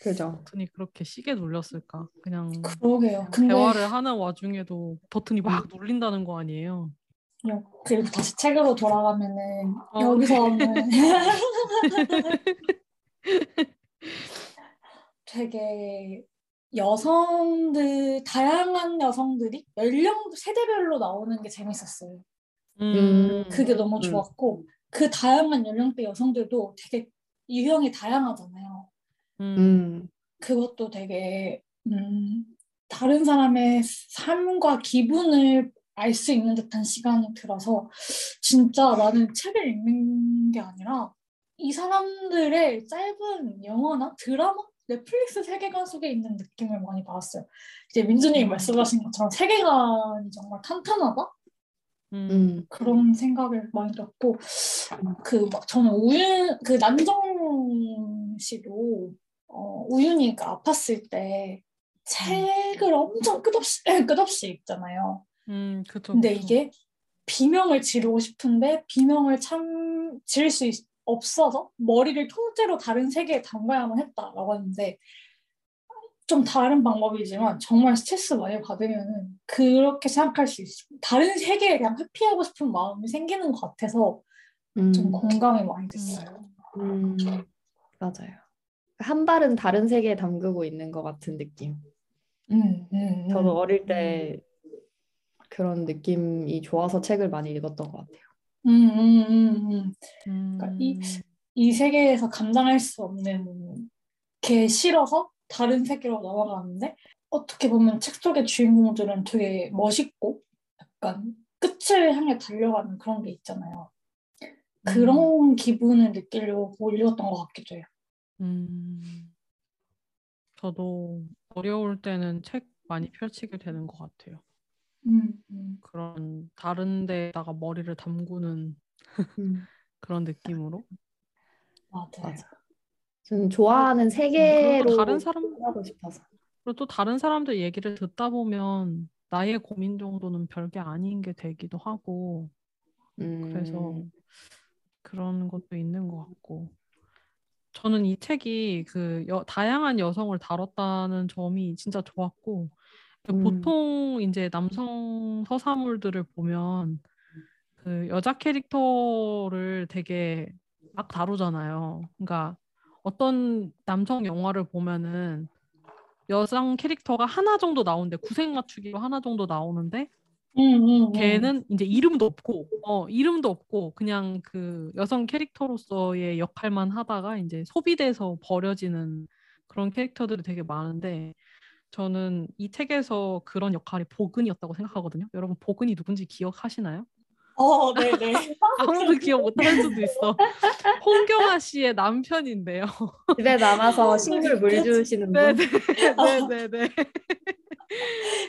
그죠. 버튼이 그렇게 시게 눌렸을까? 그냥 그러게요. 근데 대화를 하는 와중에도 버튼이 막 눌린다는 거 아니에요? 여- 그리고 다시 책으로 돌아가면은 어, 여기서는 되게 여성들 다양한 여성들이 연령 세대별로 나오는 게 재밌었어요. 음. 그게 너무 음. 좋았고 그 다양한 연령대 여성들도 되게 유형이 다양하잖아요. 음. 음, 그것도 되게 음, 다른 사람의 삶과 기분을 알 수 있는 듯한 시간이 들어서 진짜 나는 책을 읽는 게 아니라 이 사람들의 짧은 영화나 드라마, 넷플릭스 세계관 속에 있는 느낌을 많이 받았어요. 이제 민주님이 음. 말씀하신 것처럼 세계관이 정말 탄탄하다? 음. 음, 그런 생각을 많이 들었고 그 막 저는 우윤 그 남정 씨도 어, 우윤이가 아팠을 때 책을 엄청 끝없이 끝없이 읽잖아요. 음, 그쵸, 근데 그쵸. 이게 비명을 지르고 싶은데 비명을 참 지를 수 있- 없어서 머리를 통째로 다른 세계에 담가야만 했다라고 하는데 좀 다른 방법이지만 정말 스트레스 많이 받으면은 그렇게 생각할 수 있어. 다른 세계에 그냥 회피하고 싶은 마음이 생기는 것 같아서 음, 좀 공감이 많이 됐어요. 음, 맞아요. 한 발은 다른 세계에 담그고 있는 것 같은 느낌. 음, 음, 음. 저도 어릴 때 그런 느낌이 좋아서 책을 많이 읽었던 것 같아요. 음, 음, 음, 음. 음. 그러니까 이- 이 세계에서 감당할 수 없는 게 싫어서 다른 세계로 넘어가는데 어떻게 보면 책 속의 주인공들은 되게 멋있고 약간 끝을 향해 달려가는 그런 게 있잖아요. 그런 기분을 느끼려고 읽었던 것 같기도 해요. 음. 저도 어려울 때는 책 많이 펼치게 되는 것 같아요. 음, 음. 그런 다른 데다가 머리를 담그는 음, 그런 느낌으로. 맞아요. 맞아. 저는 좋아하는 그리고 세계로 또 다른 사람 하고 싶어서. 그리고 또 다른 사람들 얘기를 듣다 보면 나의 고민 정도는 별게 아닌 게 되기도 하고 음. 그래서 그런 것도 있는 것 같고 저는 이 책이 그 여- 다양한 여성을 다뤘다는 점이 진짜 좋았고 음. 보통 이제 남성 서사물들을 보면 그 여자 캐릭터를 되게 막 다루잖아요. 그러니까 어떤 남성 영화를 보면은 여성 캐릭터가 하나 정도 나오는데 구색 맞추기로 하나 정도 나오는데 음, 음, 음. 걔는 이제 이름도 없고 어 이름도 없고 그냥 그 여성 캐릭터로서의 역할만 하다가 이제 소비돼서 버려지는 그런 캐릭터들이 되게 많은데 저는 이 책에서 그런 역할이 보근이었다고 생각하거든요. 여러분 보근이 누군지 기억하시나요? 어, 네 네. 아무도 기억 못할 수도 있어. 홍경아 씨의 남편인데요. 집에 남아서 식물 물 주시는 분. 네 네 네네네.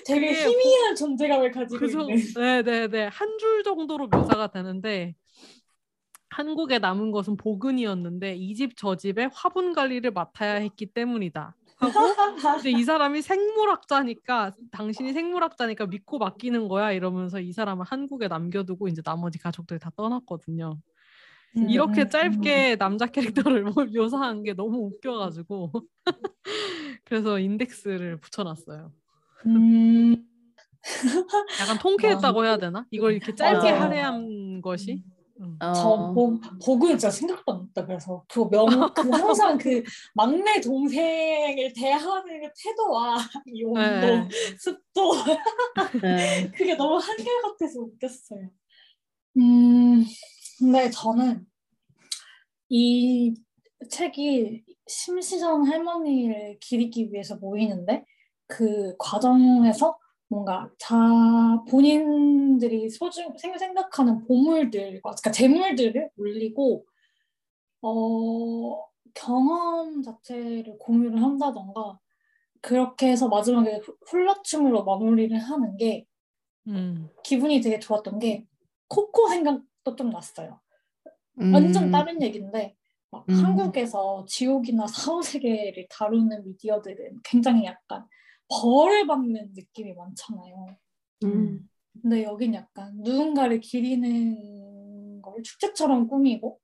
되게 그게 희미한 존재감을 가지고 그죠? 있는. 네네 네. 한 줄 정도로 묘사가 되는데 한국에 남은 것은 보근이었는데 이 집 저 집에 화분 관리를 맡아야 했기 때문이다. 하고 이제 이 사람이 생물학자니까 당신이 생물학자니까 믿고 맡기는 거야 이러면서 이 사람을 한국에 남겨두고 이제 나머지 가족들이 다 떠났거든요. 이렇게 음, 짧게 남자 캐릭터를 뭐 묘사한 게 너무 웃겨가지고 그래서 인덱스를 붙여놨어요. 음, 약간 통쾌했다고 해야 되나? 이걸 이렇게 짧게 맞아요. 할애한 것이. 음. 어. 저 보, 보고는 진짜 생각도 안 했다. 그래서 그 명, 그 항상 그 막내 동생을 대하는 그 태도와 이 온도, 네. 습도 네. 그게 너무 한결같아서 웃겼어요. 음, 근데 저는 이 책이 심시정 할머니를 기리기 위해서 모이는데 그 과정에서 뭔가 자 본인들이 소중 생- 생각하는 보물들과 그러니까 재물들을 올리고 어 경험 자체를 공유를 한다던가 그렇게 해서 마지막에 후- 훌라춤으로 마무리를 하는 게 음. 기분이 되게 좋았던 게 코코 생각도 좀 났어요. 완전 음. 다른 얘기인데 막 음. 한국에서 지옥이나 사후세계를 다루는 미디어들은 굉장히 약간 벌을 받는 느낌이 많잖아요. 음. 근데 여긴 약간 누군가를 기리는 걸 축제처럼 꾸미고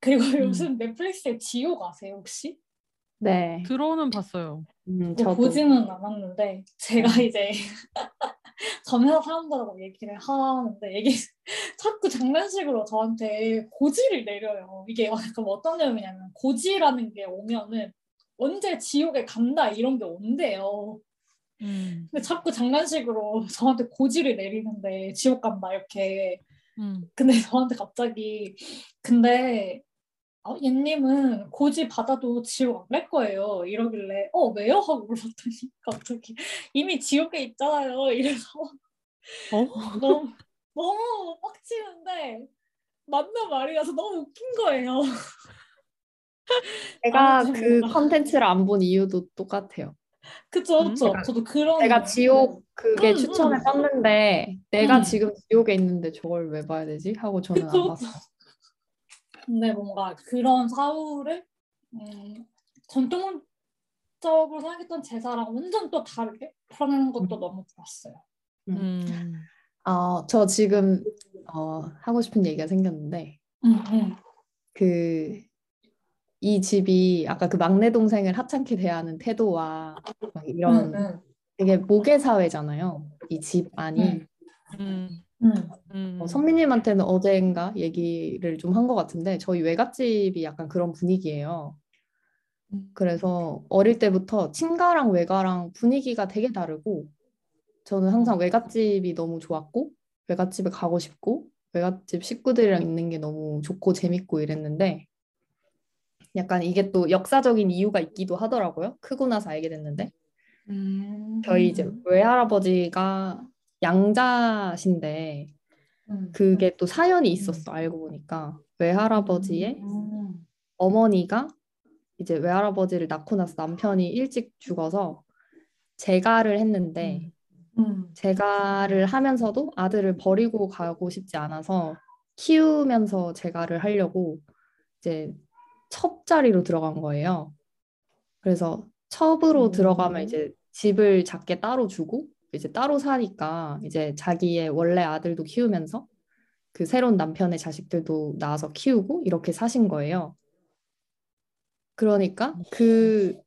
그리고 음. 요즘 넷플릭스에 지옥 아세요 혹시? 네. 들어는 봤어요. 음, 저 저도. 보지는 않았는데 제가 이제 전 회사 사람들하고 얘기를 하는데 얘기 자꾸 장난식으로 저한테 고지를 내려요. 이게 약간 어떤 내용이냐면 고지라는 게 오면은 언제 지옥에 간다 이런 게 온대요. 음. 근데 자꾸 장난식으로 저한테 고지를 내리는데 지옥 간다 이렇게. 음. 근데 저한테 갑자기 근데 어, 얘님은 고지 받아도 지옥 안 갈 거예요. 이러길래 어 왜요? 하고 물었더니 갑자기 이미 지옥에 있잖아요. 이래서 어? 너무 너무 빡치는데 맞는 말이라서 너무 웃긴 거예요. 제가 아무튼 그 컨텐츠를 안 본 이유도 똑같아요. 그쵸 음, 그쵸. 제가- 저도 그런 내가 지옥 그게 음, 추천을 음. 떴는데 내가 음. 지금 지옥에 있는데 저걸 왜 봐야 되지? 하고 저는 그쵸, 안 봤어. 근데 뭔가 그런 사후를 음, 전통적으로 생각했던 제사랑 완전 또 다르게 풀어내는 것도 음. 너무 좋았어요. 음. 어, 저 지금 어, 하고 싶은 얘기가 생겼는데 음, 음. 그 이 집이 아까 그 막내 동생을 하찮게 대하는 태도와 막 이런 음, 음. 되게 모계 사회잖아요. 이 집 안이. 음. 음. 어, 선미님한테는 어젠가 얘기를 좀 한 것 같은데 저희 외갓집이 약간 그런 분위기예요. 그래서 어릴 때부터 친가랑 외가랑 분위기가 되게 다르고 저는 항상 외갓집이 너무 좋았고 외갓집에 가고 싶고 외갓집 식구들이랑 있는 게 너무 좋고 재밌고 이랬는데 약간 이게 또 역사적인 이유가 있기도 하더라고요. 크고 나서 알게 됐는데 음. 저희 이제 외할아버지가 양자신데 음. 그게 또 사연이 있었어 알고 보니까 외할아버지의 음. 어머니가 이제 외할아버지를 낳고 나서 남편이 일찍 죽어서 재가를 했는데 음. 재가를 하면서도 아들을 버리고 가고 싶지 않아서 키우면서 재가를 하려고 이제 첩 자리로 들어간 거예요. 그래서 첩으로 음. 들어가면 이제 집을 작게 따로 주고 이제 따로 사니까 이제 자기의 원래 아들도 키우면서 그 새로운 남편의 자식들도 낳아서 키우고 이렇게 사신 거예요. 그러니까 그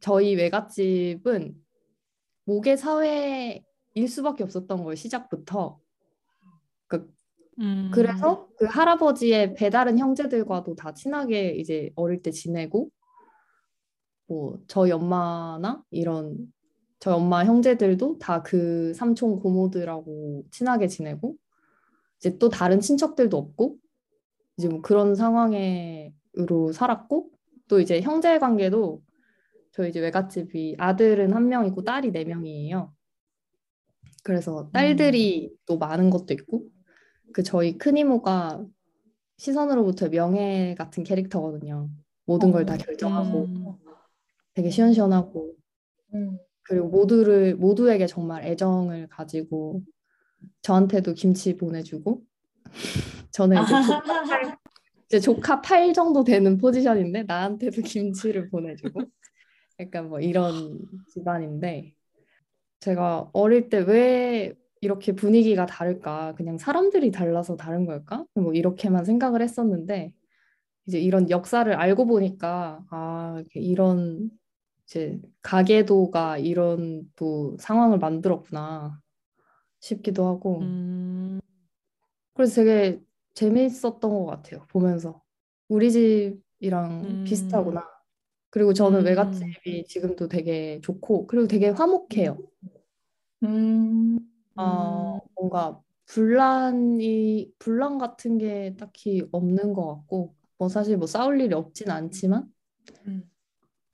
저희 외갓집은 모계 사회일 수밖에 없었던 거예요. 시작부터. 그 음. 그래서 그 할아버지의 배다른 형제들과도 다 친하게 이제 어릴 때 지내고 뭐 저희 엄마나 이런 저희 엄마 형제들도 다 그 삼촌 고모들하고 친하게 지내고 이제 또 다른 친척들도 없고 이제 뭐 그런 상황으로 살았고 또 이제 형제 관계도 저희 이제 외갓집이 아들은 한 명이고 딸이 네 명이에요. 그래서 딸들이 또 많은 것도 있고 그 저희 큰 이모가 시선으로부터 명예 같은 캐릭터거든요. 모든 걸다 어. 결정하고 음. 되게 시원시원하고 음. 그리고 모두를 모두에게 정말 애정을 가지고 저한테도 김치 보내주고 저는 이제 조카 팔, 이제 조카 팔 정도 되는 포지션인데 나한테도 김치를 보내주고 약간 뭐 이런 집안인데 제가 어릴 때 왜 이렇게 분위기가 다를까 그냥 사람들이 달라서 다른 걸까 뭐 이렇게만 생각을 했었는데 이제 이런 역사를 알고 보니까 아 이런 이제 가계도가 이런 또 상황을 만들었구나 싶기도 하고 음. 그래서 되게 재밌었던 것 같아요 보면서 우리 집이랑 음. 비슷하구나 그리고 저는 음. 외갓집이 지금도 되게 좋고 그리고 되게 화목해요 음. 어, 뭔가 분란이 분란 같은 게 딱히 없는 것 같고 뭐 사실 뭐 싸울 일이 없진 않지만 음.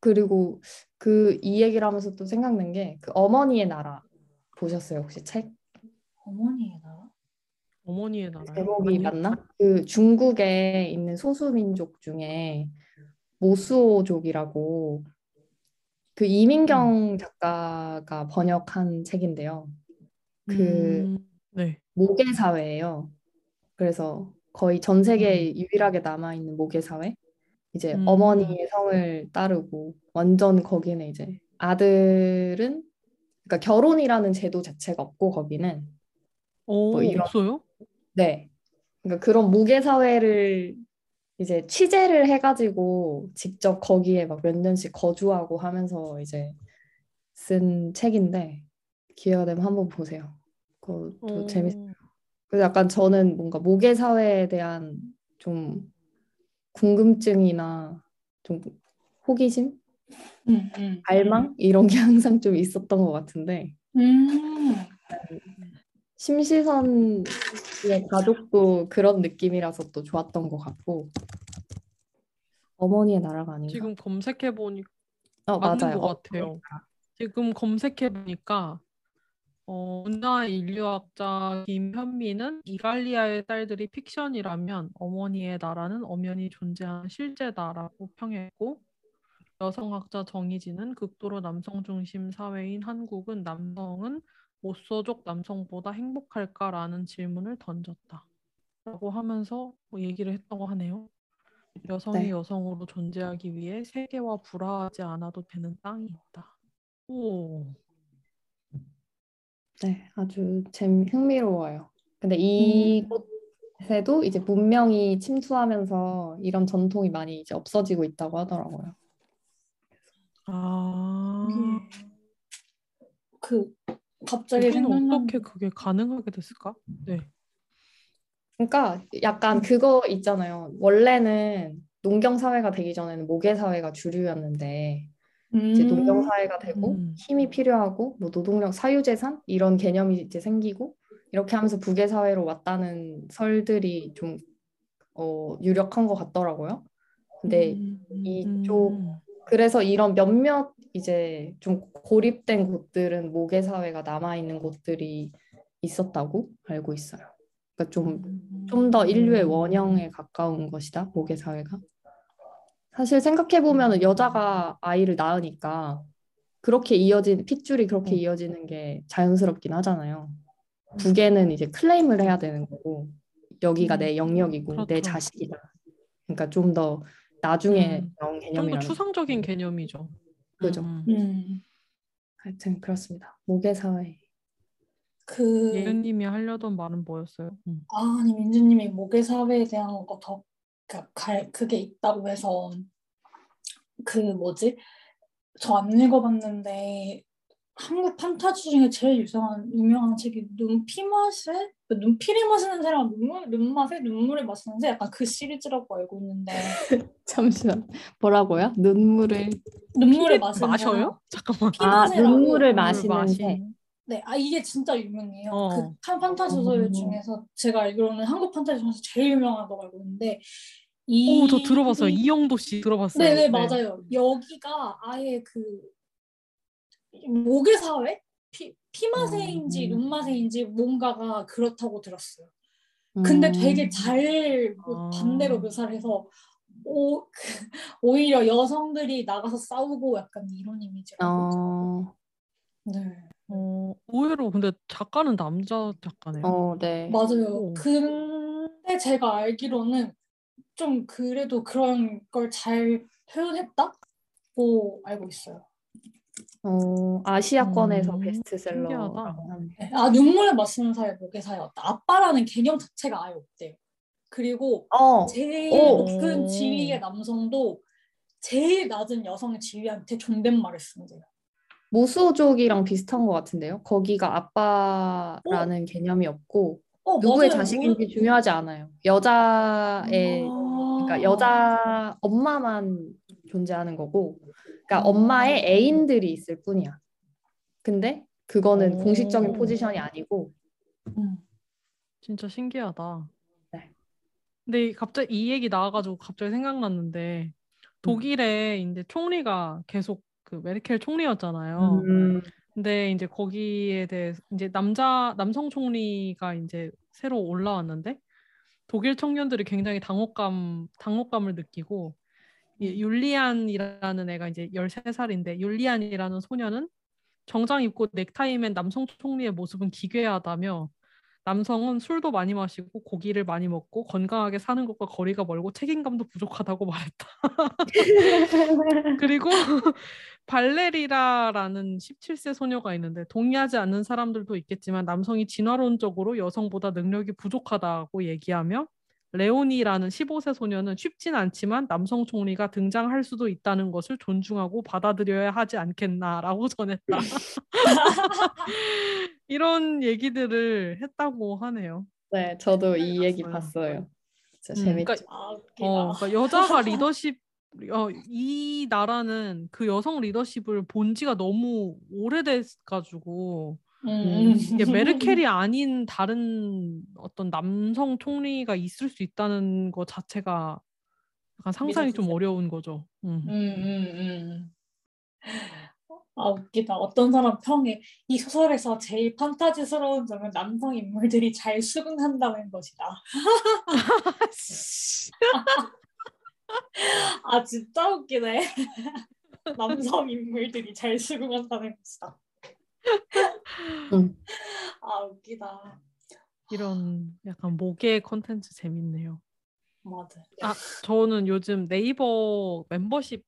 그리고 그 이 얘기를 하면서 또 생각난 게 그 어머니의 나라 보셨어요 혹시 책 어머니의 나라? 어머니의 나라요? 제목이 아니요. 맞나? 그 중국에 있는 소수민족 중에 모수오족이라고 그 이민경 작가가 번역한 책인데요. 그 음. 네. 모계 사회예요. 그래서 거의 전 세계에 유일하게 남아 있는 모계 사회. 이제 음. 어머니의 성을 따르고 완전 거기는 이제 아들은 그러니까 결혼이라는 제도 자체가 없고 거기는 오, 뭐 이런- 없어요? 네. 그러니까 그런 무계 사회를 이제 취재를 해가지고 직접 거기에 막 몇 년씩 거주하고 하면서 이제 쓴 책인데 기회가 되면 한번 보세요. 그것도 어. 재밌어요. 그래서 약간 저는 뭔가 모계 사회에 대한 좀 궁금증이나 좀 호기심, 음. 음. 갈망 이런 게 항상 좀 있었던 것 같은데 음. 심시선의 가족도 그런 느낌이라서 또 좋았던 것 같고 어머니의 나라가 아닌가? 지금 검색해 보니 어, 맞는 맞아요. 것 같아요. 지금 검색해 보니까 어, 문화 인류학자 김현미는 이갈리아의 딸들이 픽션이라면 어머니의 나라는 엄연히 존재하는 실제다라고 평했고 여성학자 정희진은 극도로 남성 중심 사회인 한국은 남성은 모소족 남성보다 행복할까라는 질문을 던졌다. 라고 하면서 뭐 얘기를 했다고 하네요. 여성이 네. 여성으로 존재하기 위해 세계와 불화하지 않아도 되는 땅이 있다. 오. 네, 아주 재미 흥미로워요. 근데 이곳에도 이제 문명이 침투하면서 이런 전통이 많이 이제 없어지고 있다고 하더라고요. 아. 그 갑자기 생각나는 어떻게 그게 가능하게 됐을까? 네. 그러니까 약간 그거 있잖아요. 원래는 농경 사회가 되기 전에는 모계 사회가 주류였는데 이제 농경 음. 사회가 되고 음. 힘이 필요하고 뭐 노동력 사유 재산 이런 개념이 이제 생기고 이렇게 하면서 부계 사회로 왔다는 설들이 좀 어, 유력한 것 같더라고요. 근데 음. 이쪽 음. 그래서 이런 몇몇 이제 좀 고립된 곳들은 모계 사회가 남아 있는 곳들이 있었다고 알고 있어요. 그러니까 좀 좀 더 인류의 원형에 가까운 것이다 모계 사회가. 사실 생각해 보면은 여자가 아이를 낳으니까 그렇게 이어진 핏줄이 그렇게 어. 이어지는 게 자연스럽긴 하잖아요. 부계는 이제 클레임을 해야 되는 거고 여기가 내 영역이고 내 그렇죠. 자식이다. 그러니까 좀 더 나중에 음. 나온 좀더 추상적인 개념이죠. 그죠. 음. 음. 하여튼 그렇습니다. 모계 사회. 그 예은님이 하려던 말은 뭐였어요? 음. 아, 아니 민주님이 모계 사회에 대한 거더 그러니까 갈 그게 있다고 해서 그 뭐지? 저 안 읽어봤는데 한국 판타지 중에 제일 유명한 유명한 책이 눈피 맛에 눈피를 마시는 새랑 눈물 눈맛에 눈물을 마시는 새 약간 그 시리즈라고 알고 있는데 잠시만 뭐라고요? 눈물을 눈물을 마시는 마셔요? 잠깐만. 피아 눈물을 눈물 마시는 새. 마신- 네, 아 이게 진짜 유명해요. 어. 그 판- 판타지 소설 어. 중에서 제가 알기로는 한국 판타지 중에서 제일 유명하다고 알고 있는데 이 오, 저 들어봤어요. 이영도 씨 들어봤어요. 네네 맞아요. 여기가 아예 그 모계 사회 피 피마세인지 음. 눈마세인지 뭔가가 그렇다고 들었어요. 근데 음. 되게 잘그 아. 반대로 묘사를 해서 오, 그, 오히려 여성들이 나가서 싸우고 약간 이런 이미지라고. 어, 네. 어, 의외로 근데 작가는 남자 작가네요. 어, 네. 맞아요. 오. 근데 제가 알기로는 좀 그래도 그런 걸 잘 표현했다고 알고 있어요. 어, 아시아권에서 음, 베스트셀러라고. 아 눈물을 마시는 사회 모계사였다. 아빠라는 개념 자체가 아예 없대요. 그리고 어, 제일 오. 높은 지위의 남성도 제일 낮은 여성 지위한테 존댓말을 쓴대요. 모수족이랑 비슷한 것 같은데요. 거기가 아빠라는 개념이 없고 어, 누구의 맞아요. 자식인지 중요하지 않아요. 여자의 그러니까 아. 여자 엄마만 존재하는 거고, 그러니까 음. 엄마의 애인들이 있을 뿐이야. 근데 그거는 오. 공식적인 포지션이 아니고, 음. 진짜 신기하다. 네. 근데 갑자기 이 얘기 나와가지고 갑자기 생각났는데 독일에 이제 총리가 계속 그 메르켈 총리였잖아요. 음, 근데 이제 거기에 대해서 이제 남자 남성 총리가 이제 새로 올라왔는데 독일 청년들이 굉장히 당혹감 당혹감을 느끼고 이 율리안이라는 애가 이제 13살인데 율리안이라는 소녀는 정장 입고 넥타이 맨 남성 총리의 모습은 기괴하다며 남성은 술도 많이 마시고 고기를 많이 먹고 건강하게 사는 것과 거리가 멀고 책임감도 부족하다고 말했다. 그리고 발레리라라는 17세 소녀가 있는데 동의하지 않는 사람들도 있겠지만 남성이 진화론적으로 여성보다 능력이 부족하다고 얘기하며 레오니라는 15세 소녀는 쉽진 않지만 남성 총리가 등장할 수도 있다는 것을 존중하고 받아들여야 하지 않겠나라고 전했다. 이런 얘기들을 했다고 하네요. 네, 저도 이 얘기 봤어요. 봤어요. 진짜 음, 재밌죠. 그러니까. 어, 그러니까 여자가 리더십, 어, 이 나라는 그 여성 리더십을 본 지가 너무 오래돼가지고 음. 이게 메르켈이 아닌 다른 어떤 남성 총리가 있을 수 있다는 것 자체가 약간 상상이 좀 어려운 거죠. 음. 음, 음, 음. 아, 웃기다. 어떤 사람 평에 이 소설에서 제일 판타지스러운 점은 남성 인물들이 잘 수긍한다는 것이다. 아, 진짜 웃기네. 남성 인물들이 잘 수긍한다는 것이다. 음. 아, 웃기다. 이런 약간 모계 콘텐츠 재밌네요. 맞아. 아, 저는 요즘 네이버 멤버십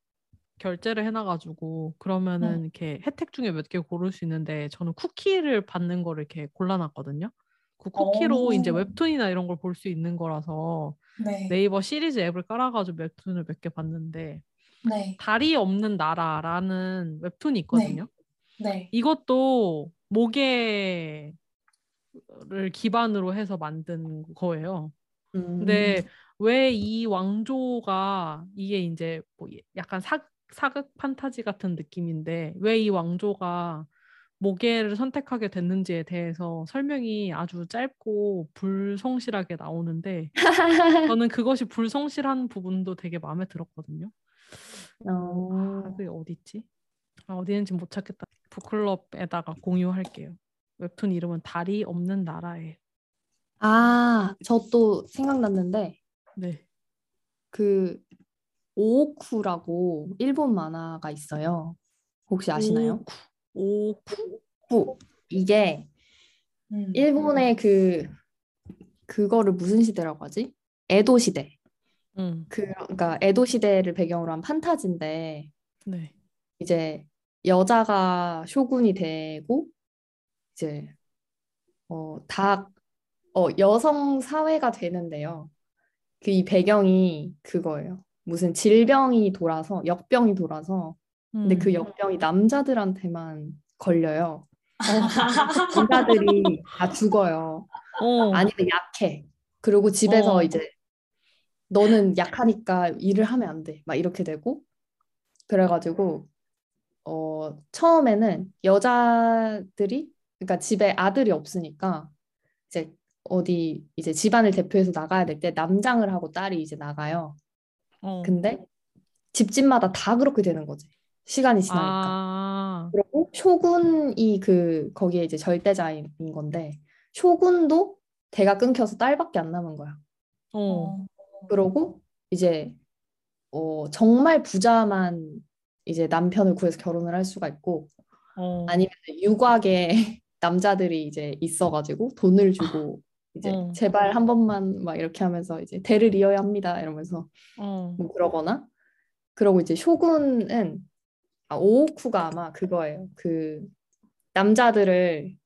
결제를 해놔가지고 그러면은 응. 이렇게 혜택 중에 몇 개 고를 수 있는데 저는 쿠키를 받는 거를 이렇게 골라놨거든요. 그 쿠키로 오. 이제 웹툰이나 이런 걸 볼 수 있는 거라서 네. 네이버 시리즈 앱을 깔아가지고 웹툰을 몇 개 봤는데 네. 달이 없는 나라라는 웹툰이 있거든요. 네. 이것도 모계를 기반으로 해서 만든 거예요. 음. 근데 왜 이 왕조가 이게 이제 뭐 약간 사, 사극 판타지 같은 느낌인데 왜 이 왕조가 모계를 선택하게 됐는지에 대해서 설명이 아주 짧고 불성실하게 나오는데 저는 그것이 불성실한 부분도 되게 마음에 들었거든요. 어, 아, 그게 어디 있지? 아, 어디 있는지 못 찾겠다. 북클럽에다가 공유할게요. 웹툰 이름은 달이 없는 나라에. 아, 저 또 생각났는데 네. 그 오쿠라고 일본 만화가 있어요. 혹시 아시나요? 오쿠. 오쿠. 이게 음. 일본의 그 그거를 무슨 시대라고 하지? 에도 시대. 응. 그 그러니까 에도 시대를 배경으로 한 판타지인데 네. 이제 여자가 쇼군이 되고 이제 어, 다 어, 여성 사회가 되는데요. 그 이 배경이 그거예요. 무슨 질병이 돌아서 역병이 돌아서 근데 그 음. 역병이 남자들한테만 걸려요. 남자들이 다 죽어요. 어. 아니면 약해. 그리고 집에서 어. 이제 너는 약하니까 일을 하면 안 돼. 막 이렇게 되고 그래가지고 어 처음에는 여자들이 그러니까 집에 아들이 없으니까 이제 어디 이제 집안을 대표해서 나가야 될 때 남장을 하고 딸이 이제 나가요. 어. 근데 집집마다 다 그렇게 되는 거지. 시간이 지나니까. 아. 그리고 쇼군이 그 거기에 이제 절대자인 건데 쇼군도 대가 끊겨서 딸밖에 안 남은 거야. 어. 그러고 이제 어 정말 부자만 이제 남편을 구해서 결혼을 할 수가 있고 어. 아니면 유곽에 남자들이 이제 있어가지고 돈을 주고 이제 어. 제발 한 번만 막 이렇게 하면서 이제 대를 이어야 합니다 이러면서 어. 뭐 그러거나 그러고 이제 쇼군은 아 오오쿠가 아마 그거예요. 그 남자들을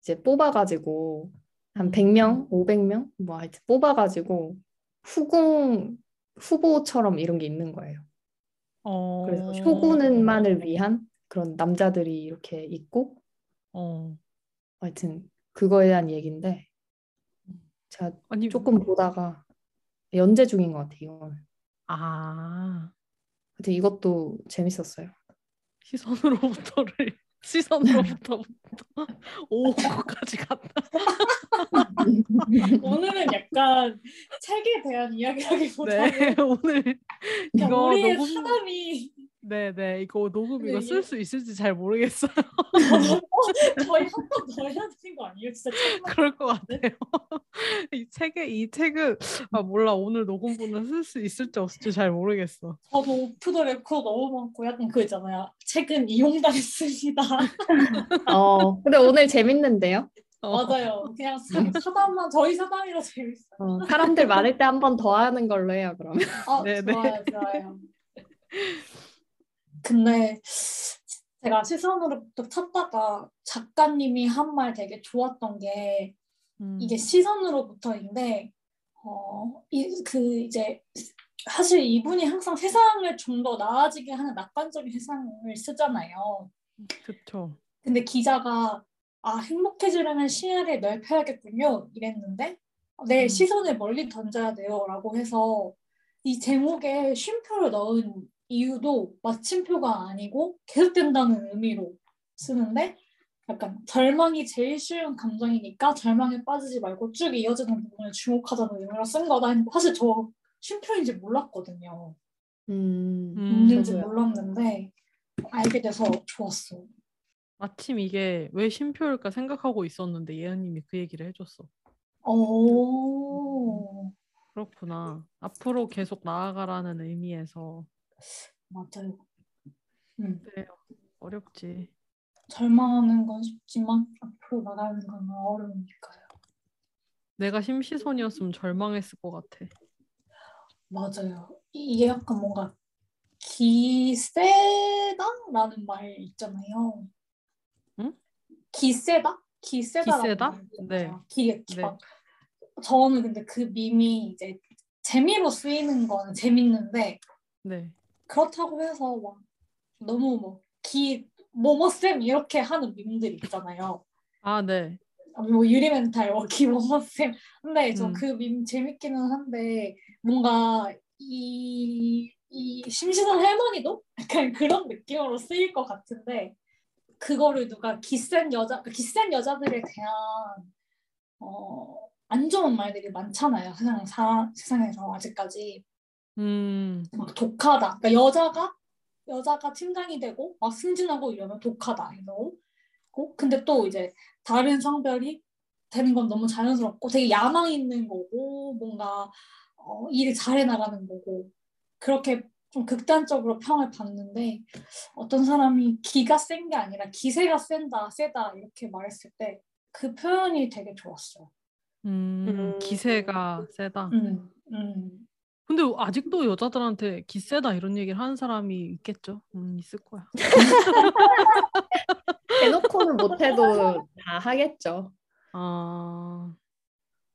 이제 뽑아가지고 한 100명, 500명 뭐 하여튼 뽑아가지고 후궁 후보처럼 이런 게 있는 거예요. 어. 그래서 쇼군만을 위한 그런 남자들이 이렇게 있고 어. 하여튼 그거에 대한 얘기인데 제가 아니 조금 보다가 연재 중인 것 같아요. 이거는. 아. 하여튼 이것도 재밌었어요. 시선으로부터를 시선으로부터 오고까지 갔다. 오늘은 약간 책에 대한 이야기라기보다는 네 오늘 이거 우리의 녹음 사담이 네네 이거 녹음 이거 네, 쓸수 있을지 잘 모르겠어요. 저희 한번더 해야 되는 거 아니에요? 진짜 그럴 것 같아요. 이 책에 이 책은 아 몰라 오늘 녹음분은 쓸 수 있을지 없을지 잘 모르겠어. 저도 off the record 너무 많고 약간 그거 있잖아요. 책은 이용당했습니다. 어, 근데 오늘 재밌는데요? 어. 맞아요. 그냥 사, 사담만 저희 사담이라 재밌어요. 어, 사람들 많을 때 한 번 더 하는 걸로 해요, 그러면. 아, 네네. 좋아요, 좋아요. 근데 제가 시선으로부터 찾다가 작가님이 한 말 되게 좋았던 게 음. 이게 시선으로부터인데 어, 이, 그 이제 사실 이분이 항상 세상을 좀 더 나아지게 하는 낙관적인 세상을 쓰잖아요. 그쵸. 근데 기자가 아 행복해지려면 시야를 넓혀야겠군요 이랬는데 내 음. 시선을 멀리 던져야 돼요라고 해서 이 제목에 쉼표를 넣은 이유도 마침표가 아니고 계속된다는 의미로 쓰는데 약간 절망이 제일 쉬운 감정이니까 절망에 빠지지 말고 쭉 이어지는 부분을 주목하자는 의미로 쓴 거다 했는데 사실 저 쉼표인지 몰랐거든요 음, 음. 있는지 저도요. 몰랐는데 알게 돼서 좋았어 마침 이게 왜 쉼표일까 생각하고 있었는데 예은님이 그 얘기를 해줬어. 오 그렇구나. 앞으로 계속 나아가라는 의미에서 맞아요 음. 어렵지. 절망하는 건 쉽지만 앞으로 나가는 건 어려우니까요. 내가 심시선이었으면 절망했을 것 같아. 맞아요. 이게 약간 뭔가 기세다라는 말 있잖아요. 응? 기세다? 기세다? 말 있잖아요. 네. 기, 네. 막 저는 근데 그 밈이 이제 재미로 쓰이는 거는 재밌는데 네. 그렇다고 해서 막 너무 뭐기 뭐뭐쌤 이렇게 하는 밈들 있잖아요. 아, 네. 뭐 유리멘탈 워키 워머쌤 근데 저 음. 그밈 재밌기는 한데 뭔가 이, 이 심신한 할머니도 약간 그런 느낌으로 쓰일 것 같은데 그거를 누가 기센 여자 그 기센 여자들에 대한 어, 안 좋은 말들이 많잖아요 세상 사, 세상에서 아직까지 음, 막 독하다 그러니까 여자가 여자가 팀장이 되고 막 승진하고 이러면 독하다 이러고 근데 또 이제 다른 성별이 되는 건 너무 자연스럽고 되게 야망 있는 거고 뭔가 어, 일을 잘해 나가는 거고 그렇게 좀 극단적으로 평을 받는데 어떤 사람이 기가 센 게 아니라 기세가 센다 세다 이렇게 말했을 때 그 표현이 되게 좋았어요. 음, 음. 기세가 세다. 음, 음. 근데 아직도 여자들한테 기세다 이런 얘기를 하는 사람이 있겠죠? 음, 있을 거야. 대놓고는 못해도 다 하겠죠. 아,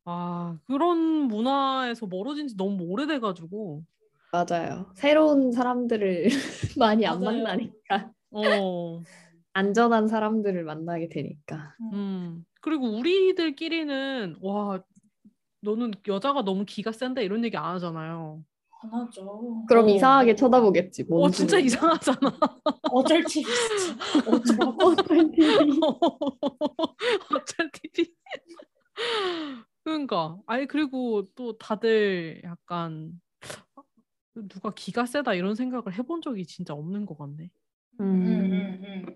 아, 그런 문화에서 멀어진 지 너무 오래돼가지고, 맞아요. 새로운 사람들을 많이 안 맞아요. 만나니까 어, 안전한 사람들을 만나게 되니까. 음. 그리고 우리들끼리는, 와, 너는 여자가 너무 기가 센다 이런 얘기 안 하잖아요. 안 하죠. 그럼 어. 이상하게 쳐다보겠지. 뭔 어, 진짜. 이상하잖아. 어쩔 TV. 어떤 TV. 어쩔 TV. 그러니까 아니 그리고 또 다들 약간 누가 기가 세다 이런 생각을 해본 적이 진짜 없는 것 같네. 음, 음, 음, 음.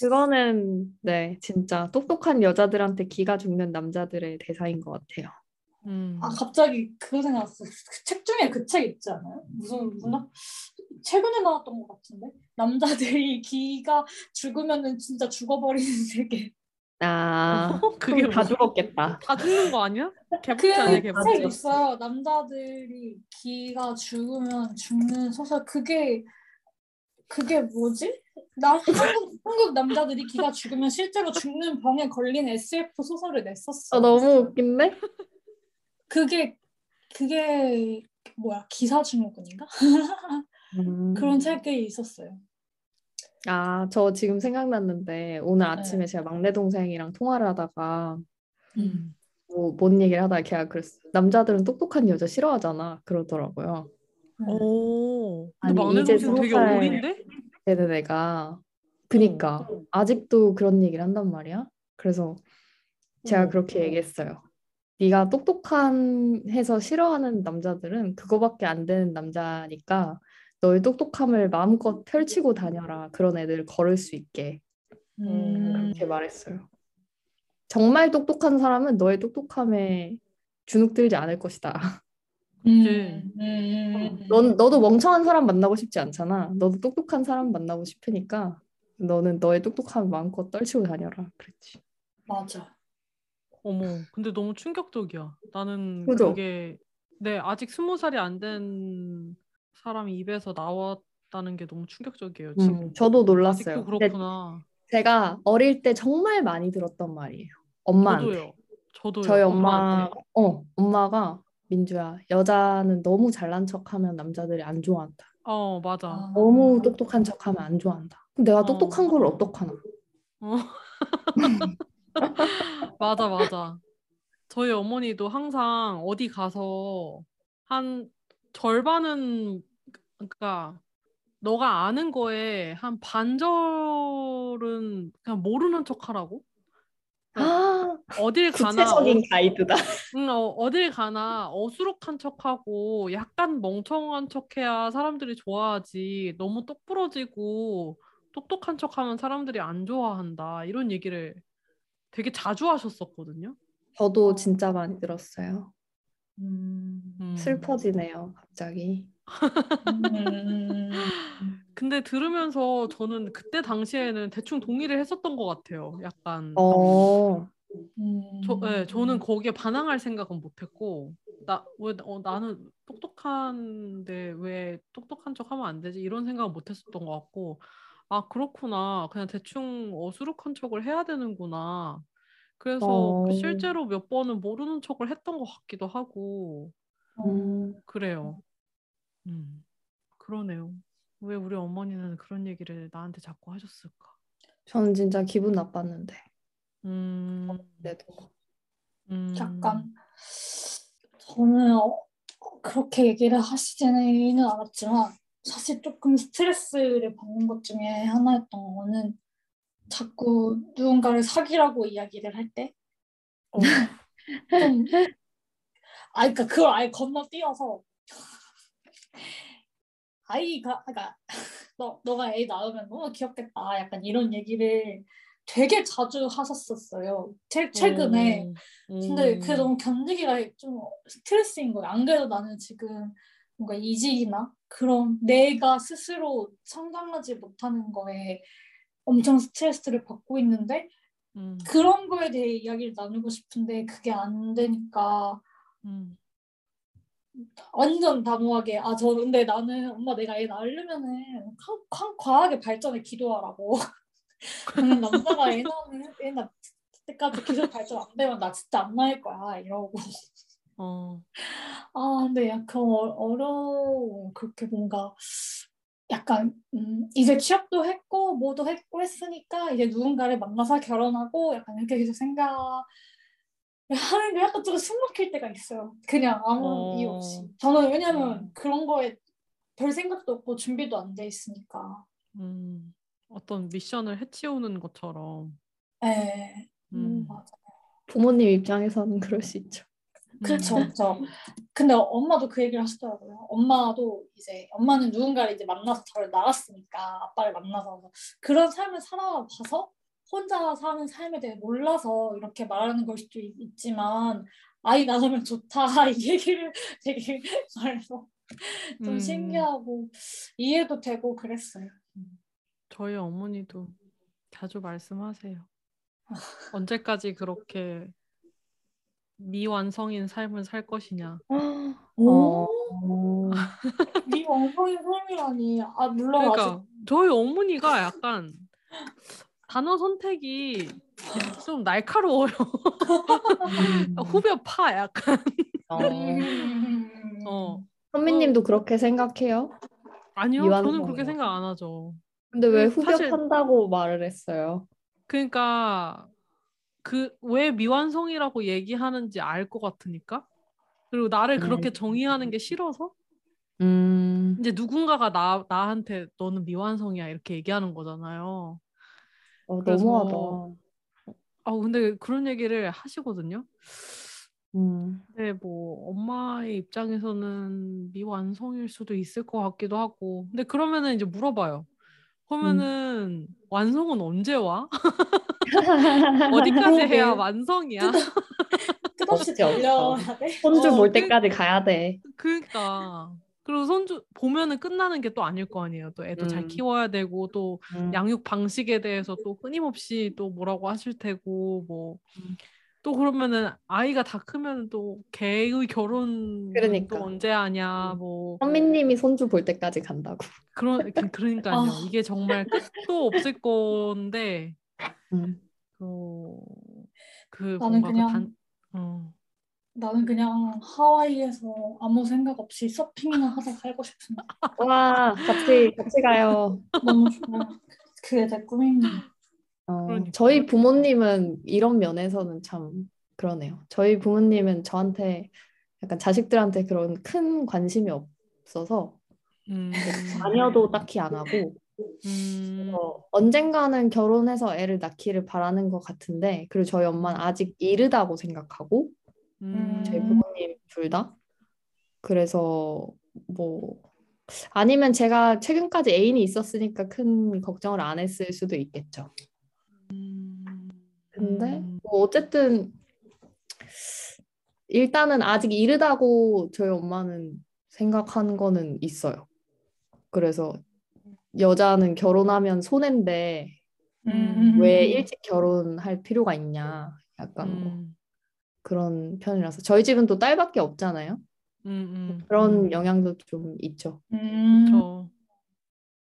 그거는 네 진짜 똑똑한 여자들한테 기가 죽는 남자들의 대사인 것 같아요. 음. 아 갑자기 그거 생각났어. 그 책 중에 그 책 있지 않아요? 무슨 무슨 학- 최근에 나왔던 것 같은데 남자들이 기가 죽으면은 진짜 죽어버리는 세계. 아 그게 다? 죽었겠다. 다 죽는 거 아니야? 그 개북지? 책 있어요. 남자들이 기가 죽으면 죽는 소설. 그게 그게 뭐지? 나 한국 한국 남자들이 기가 죽으면 실제로 죽는 병에 걸린 SF 소설을 냈었어. 아 너무 웃긴데? 그게 그게 뭐야 기사 증후군인가? 음. 그런 책이 있었어요. 아, 저 지금 생각났는데 오늘 아침에 제가 막내 동생이랑 통화를 하다가 음. 뭐뭔 얘기를 하다가 걔가 그랬어. 남자들은 똑똑한 여자 싫어하잖아. 그러더라고요. 음. 오. 아니, 근데 막내 동생 되게 어린데? 네네네가 그니까 아직도 그런 얘기를 한단 말이야. 그래서 제가 어. 그렇게 얘기했어요. 네가 똑똑한 해서 싫어하는 남자들은 그거밖에 안 되는 남자니까 너의 똑똑함을 마음껏 펼치고 다녀라. 그런 애들 걸을 수 있게. 음. 그렇게 말했어요. 정말 똑똑한 사람은 너의 똑똑함에 주눅들지 않을 것이다. 음. 그치. 음. 음. 넌 너도 멍청한 사람 만나고 싶지 않잖아. 너도 똑똑한 사람 만나고 싶으니까 너는 너의 똑똑함을 마음껏 떨치고 다녀라. 그랬지. 맞아. 어머, 근데 너무 충격적이야. 나는 그죠? 그게 네 아직 스무 살이 안 된 사람이 입에서 나왔다는 게 너무 충격적이에요. 지금 음, 저도 놀랐어요. 아직도 그렇구나. 제가 어릴 때 정말 많이 들었던 말이에요. 엄마한테. 저도요. 저도요. 저희 엄마, 엄마한테. 어, 엄마가 민주야, 여자는 너무 잘난 척하면 남자들이 안 좋아한다. 어 맞아. 아. 너무 똑똑한 척하면 안 좋아한다. 내가 어. 똑똑한 걸 어떡하나? 어. 맞아 맞아. 저희 어머니도 항상 어디 가서 한 절반은 그러니까 너가 아는 거에 한 반절은 그냥 모르는 척하라고. 아, 어딜 가나 구체적인 가이드다. 응, 어, 어딜 가나 어수룩한 척하고 약간 멍청한 척해야 사람들이 좋아하지. 너무 똑부러지고 똑똑한 척하면 사람들이 안 좋아한다. 이런 얘기를 되게 자주 하셨었거든요. 저도 진짜 많이 들었어요. 음. 음. 슬퍼지네요, 갑자기. 음. 근데 들으면서 저는 그때 당시에는 대충 동의를 했었던 것 같아요. 약간 어, 음. 저, 네, 저는 거기에 반항할 생각은 못했고 나, 왜, 어, 나는 똑똑한데 왜 똑똑한 척 하면 안 되지? 이런 생각은 못했었던 것 같고 아 그렇구나. 그냥 대충 어수룩한 척을 해야 되는구나. 그래서 어. 실제로 몇 번은 모르는 척을 했던 것 같기도 하고. 음, 그래요. 음. 그러네요. 왜 우리 어머니는 그런 얘기를 나한테 자꾸 하셨을까? 저는 진짜 기분 나빴는데. 음, 그래도. 음. 약간 저는 어, 그렇게 얘기를 하시지는 않았지만 사실 조금 스트레스를 받는 것 중에 하나였던 거는 자꾸 누군가를 사귀라고 이야기를 할 때 어. 좀 아, 그러니까 그걸 아예 건너뛰어서 아이가, 그러니까 너 너가 애 낳으면 너무 귀엽겠다, 약간 이런 얘기를 되게 자주 하셨었어요. 최, 최근에. 음, 근데 음. 그게 너무 견디기가 좀 스트레스인 거예요. 안 그래도 나는 지금 뭔가 이직이나 그런 내가 스스로 성장하지 못하는 거에 엄청 스트레스를 받고 있는데 음, 그런 거에 대해 이야기를 나누고 싶은데 그게 안 되니까 음. 완전 단호하게 아 저 근데 나는 엄마 내가 애 낳으려면은 한, 한 과학의 발전에 기도하라고. 나는 남자가 애 낳으면 애 낳을 때까지 기술 발전 안 되면 나 진짜 안 나일 거야 이러고 어. 아 근데 약간 어, 어려워 그렇게 뭔가 약간 음, 이제 취업도 했고 뭐도 했고 했으니까 이제 누군가를 만나서 결혼하고 약간 이렇게 계속 생각 하는 게 약간 조금 숨 막힐 때가 있어요. 그냥 아무 어. 이유 없이. 저는 왜냐면 음. 그런 거에 별 생각도 없고 준비도 안 돼 있으니까. 음. 어떤 미션을 해치우는 것처럼. 예. 음, 음. 맞아. 부모님 입장에서는 그럴 수 있죠. 그렇죠, 음. 그렇죠. 근데 엄마도 그 얘기를 하시더라고요. 엄마도 이제 엄마는 누군가를 이제 만나서 저를 낳았으니까 아빠를 만나서 그런 삶을 살아봐서 혼자 사는 삶에 대해 몰라서 이렇게 말하는 걸 수도 있- 있지만 아이 낳으면 좋다 이 얘기를 되게 말해서 좀 음. 신기하고 이해도 되고 그랬어요. 저희 어머니도 자주 말씀하세요. 언제까지 그렇게 미완성인 삶을 살 것이냐. 어, 네 엉덩이 삶이라니. 아 물론 아직 그러니까 저희 어머니가 약간 단어 선택이 좀 날카로워요. 음. 후벼파 약간. 어. 음. 어. 선미님도 그렇게 생각해요? 아니요. 저는 그렇게 생각 안 하죠. 근데 왜그 사실- 후벼판다고 말을 했어요? 그러니까 그 왜 미완성이라고 얘기하는지 알 것 같으니까. 그리고 나를 그렇게 음. 정의하는 게 싫어서 음, 이제 누군가가 나 나한테 너는 미완성이야 이렇게 얘기하는 거잖아요. 어, 그래서- 너무하다. 아 근데 그런 얘기를 하시거든요. 음, 근데 뭐 엄마의 입장에서는 미완성일 수도 있을 것 같기도 하고. 근데 그러면은 이제 물어봐요. 그러면은 완성은 언제 와? 어디까지 해야 그러게. 완성이야? 끝없이 돼. 손주 어, 볼 그- 때까지 가야 돼. 그러니까. 그리고 손주 보면은 끝나는 게 또 아닐 거 아니에요. 또 애도 잘 음. 키워야 되고 또 음, 양육 방식에 대해서 또 끊임없이 또 뭐라고 하실 테고 뭐 음. 또 그러면은 아이가 다 크면 또 걔의 결혼 그러니까. 또 언제 하냐 뭐 선미님이 손주 볼 때까지 간다고. 그런 그, 그러니까요. 아. 이게 정말 끝도 없을 건데 음. 그, 그 나는 그 그냥- 단, 어. 나는 그냥 하와이에서 아무 생각 없이 서핑이나 하다 살고 싶은데 와, 같이 같이 가요. 너무 좋아요. 그게 내 꿈입니다. 어, 그러니까. 저희 부모님은 이런 면에서는 참 그러네요. 저희 부모님은 저한테 약간 자식들한테 그런 큰 관심이 없어서 음, 자녀도 딱히 안 하고 음, 어, 언젠가는 결혼해서 애를 낳기를 바라는 것 같은데 그리고 저희 엄마는 아직 이르다고 생각하고 음, 저희 부모님 둘 다. 그래서 뭐 아니면 제가 최근까지 애인이 있었으니까 큰 걱정을 안 했을 수도 있겠죠. 근데 음. 뭐 어쨌든 일단은 아직 이르다고 저희 엄마는 생각한 거는 있어요. 그래서 여자는 결혼하면 손해인데 음, 왜 일찍 결혼할 필요가 있냐 약간 뭐 음, 그런 편이라서 저희 집은 또 딸밖에 없잖아요. 음, 음, 그런 음. 영향도 좀 있죠. 음. 저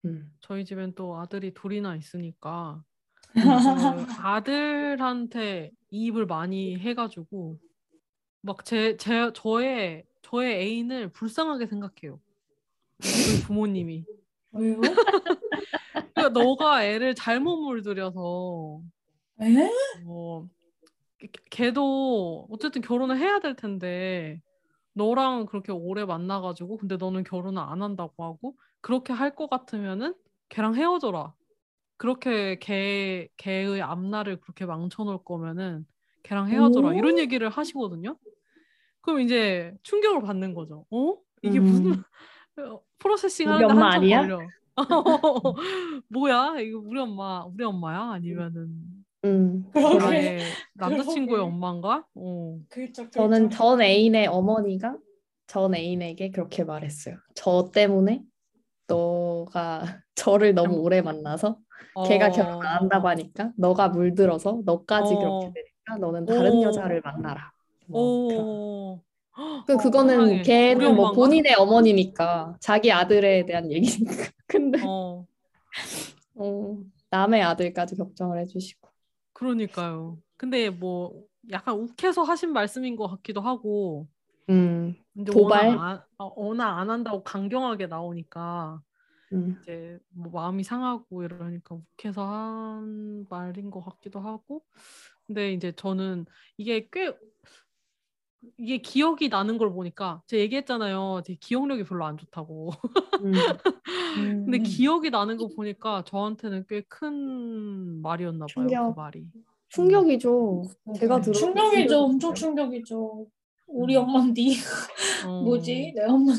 음. 저희 집엔 또 아들이 둘이나 있으니까 그. 아들한테 이입을 많이 해가지고 막 제 제 저의 저의 애인을 불쌍하게 생각해요. 저희 부모님이. 왜요? 그러니까 너가 애를 잘못 물들여서 에? 뭐 걔- 걔도 어쨌든 결혼을 해야 될 텐데 너랑 그렇게 오래 만나가지고 근데 너는 결혼을 안 한다고 하고 그렇게 할 것 같으면은 걔랑 헤어져라. 그렇게 걔 걔의 앞날을 그렇게 망쳐놓을 거면은 걔랑 헤어져라 오. 이런 얘기를 하시거든요. 그럼 이제 충격을 받는 거죠. 어? 이게 음. 무슨 어, 프로세싱 하는데 엄마 한참 아니야? 걸려. 뭐야? 이거 우리 엄마, 우리 엄마야? 아니면은 음. 그러게. 나의 남자친구의 그러게. 엄마인가? 어. 그렇죠. 저는. 전 애인의 어머니가 전 애인에게 그렇게 말했어요. 저 때문에 너가 저를 너무 오래 만나서 걔가 결혼 안 한다고 하니까 너가 물들어서 너까지 어. 그렇게 되니까 너는 다른 오. 여자를 만나라. 뭐 그런. 오. 그 어, 그거는 세상에. 걔는 뭐? 본인의 어머니니까 자기 아들에 대한 얘기니까. 근데 어. 어, 남의 아들까지 걱정을 해주시고. 그러니까요. 근데 뭐 약간 욱해서 하신 말씀인 것 같기도 하고 음, 이제 도발? 워낙 안, 어, 워낙 안 한다고 강경하게 나오니까 음, 이제 뭐 마음이 상하고 이러니까 욱해서 한 말인 것 같기도 하고 근데 이제 저는 이게 꽤 이게 기억이 나는 걸 보니까 제가 얘기했잖아요. 제 기억력이 별로 안 좋다고. 음. 근데 음. 기억이 나는 거 보니까 저한테는 꽤 큰 말이었나 봐요. 충격. 그 말이. 충격이죠. 제가 네, 들어 충격이죠. 엄청 충격이죠. 우리 음. 엄마인데 어, 뭐지? 내 엄마.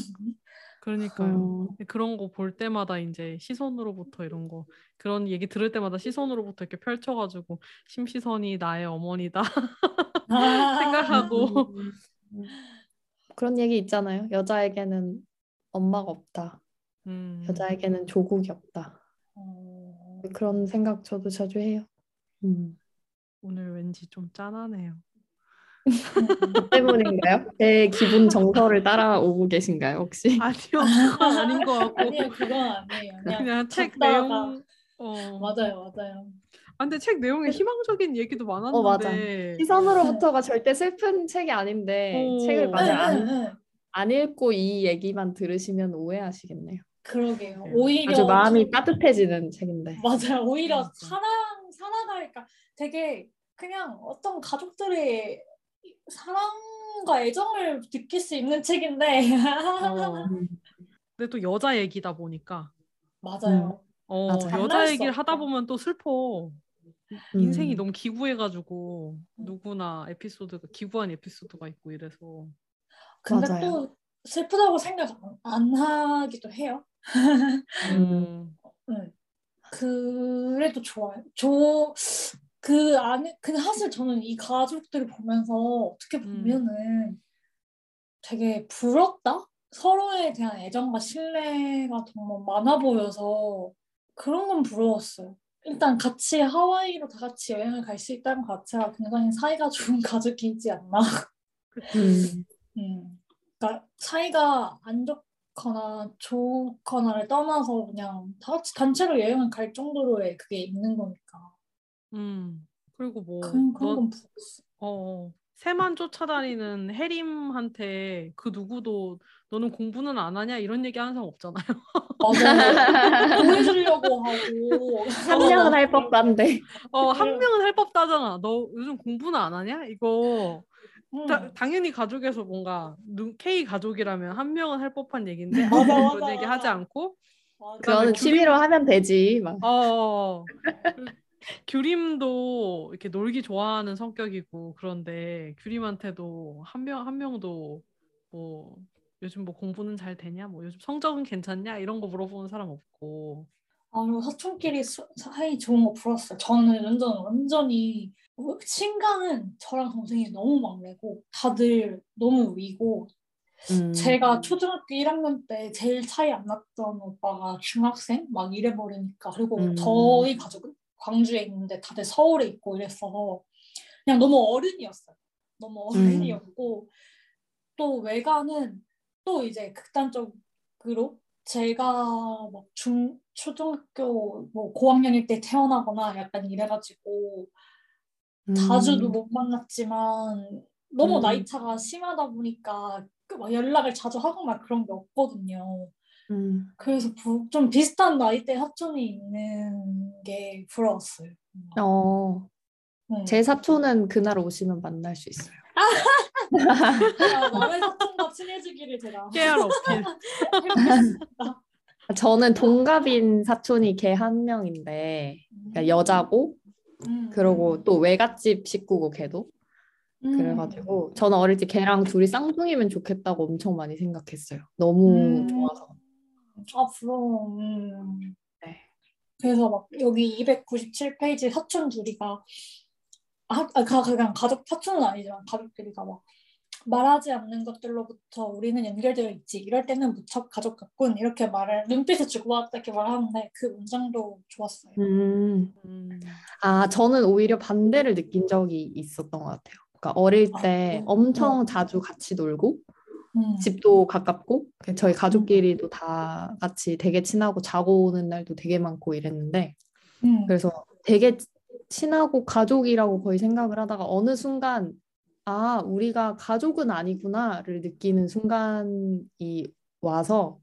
그러니까요. 어, 그런 거 볼 때마다 이제 시선으로부터 이런 거 그런 얘기 들을 때마다 시선으로부터 이렇게 펼쳐가지고 심시선이 나의 어머니다 생각하고 음. 그런 얘기 있잖아요. 여자에게는 엄마가 없다. 음, 여자에게는 조국이 없다. 어, 그런 생각 저도 자주 해요. 음. 오늘 왠지 좀 짠하네요. 그 때문인가요? 제 기분 정서를 따라오고 계신가요, 혹시? 아니요, 그건 아닌 것 같고 아니에요, 그건 아니에요. 그냥, 그냥 책 내용 어 맞아요, 맞아요. 아, 근데 책 내용에 희망적인 얘기도 많았는데 어, 맞아. 시선으로부터가 절대 슬픈 책이 아닌데 오. 책을 만약 네, 안, 네, 네. 안 읽고 이 얘기만 들으시면 오해하시겠네요. 그러게요. 네. 오히려 아주 마음이 저- 따뜻해지는 책인데. 맞아요. 오히려. 사랑 살아가니까 되게 그냥 어떤 가족들의 사랑과 애정을 느낄 수 있는 책인데 어, 음. 근데 또 여자 얘기다 보니까 맞아요. 어, 맞아. 여자 얘기를 하다. 보면 또 슬퍼. 음. 인생이 너무 기구해가지고 누구나 에피소드가 기구한 에피소드가 있고 이래서 근데 맞아요. 또 슬프다고 생각 안, 안 하기도 해요. 음. 음, 네. 그래도 좋아요. 저, 그 안에, 근데 사실 저는 이 가족들을 보면서 어떻게 보면은 되게 부럽다? 서로에 대한 애정과 신뢰가 정말 많아 보여서 그런 건 부러웠어요. 일단 같이 하와이로 다 같이 여행을 갈 수 있다는 것 자체가 굉장히 사이가 좋은 가족이지 않나. 음. 음. 그러니까 사이가 안 좋거나 좋거나를 떠나서 그냥 다 같이 단체로 여행을 갈 정도로의 그게 있는 거니까. 음. 그리고 뭐 그, 그런 너, 건 부러웠어. 어, 새만 쫓아다니는 해림한테 그 누구도 너는 공부는 안 하냐 이런 얘기 하는 사람 없잖아요. 맞아요. 보여주려고 하고. 한 명은 할 법한데. 어, 한 음. 명은 할 법다잖아. 너 요즘 공부는 안 하냐? 이거 음. 다- 당연히 가족에서 뭔가 누- K 가족이라면 한 명은 할 법한 얘기인데 맞아, 맞아, 그런 얘기. 하지 않고. 그거는 취미로 하면 되지. 막. 어 규림도 이렇게 놀기 좋아하는 성격이고 그런데 규림한테도 한 명 한 명도 뭐 요즘 뭐 공부는 잘 되냐 뭐 요즘 성적은 괜찮냐 이런 거 물어보는 사람 없고 아, 그리고 사촌끼리 수- 사이 좋은 거 부러웠어요. 저는 완전, 완전히, 친가는 저랑 동생이 너무 막내고, 다들 너무 위고, 음. 제가 초등학교 1학년 때 제일 차이 안 났던 오빠가 중학생 막 이래 버리니까 그리고 음. 저희 가족은 광주에 있는데 다들 서울에 있고 이랬어서 그냥 너무 어른이었어요. 너무 음. 어른이었고 또 외가는 또 이제 극단적으로 제가 막 중 초등학교 뭐 고학년일 때 태어나거나 약간 이래가지고 자주도 못 만났지만 너무 음. 나이 차가 심하다 보니까 그막 연락을 자주 하고 막 그런 게 없거든요. 음. 그래서 부- 좀 비슷한 나이대 사촌이 있는 게 부러웠어요. 어, 응. 제 사촌은 그날 오시면 만날 수 있어요. 아, 남의 사촌과 친해지기를 제가 깨알 어필. 저는 동갑인 사촌이 걔 한 명인데 그러니까 여자고 음. 그러고 또 외갓집 식구고 걔도 음. 그래가지고 저는 어릴 때 걔랑 둘이 쌍둥이면 좋겠다고 엄청 많이 생각했어요. 너무 음. 좋아서. 아 부러워. 음. 네. 그래서 막 여기 297페이지 사촌 둘이가 아, 아 가- 그냥 가족 사촌은 아니지만 가족들이가 막 말하지 않는 것들로부터 우리는 연결되어 있지. 이럴 때는 무척 가족 같군. 이렇게 말을 눈빛을 주고받았다 이렇게 말하는데 그 문장도 좋았어요. 음. 음. 아, 저는 오히려 반대를 느낀 적이 있었던 것 같아요. 그러니까 어릴 때 아, 엄청 어. 자주 같이 놀고 음. 집도 가깝고 저희 가족끼리도 다 같이 되게 친하고 자고 오는 날도 되게 많고 이랬는데 음. 그래서 되게 친하고 가족이라고 거의 생각을 하다가 어느 순간 아, 우리가 가족은 아니구나를 느끼는 순간이 와서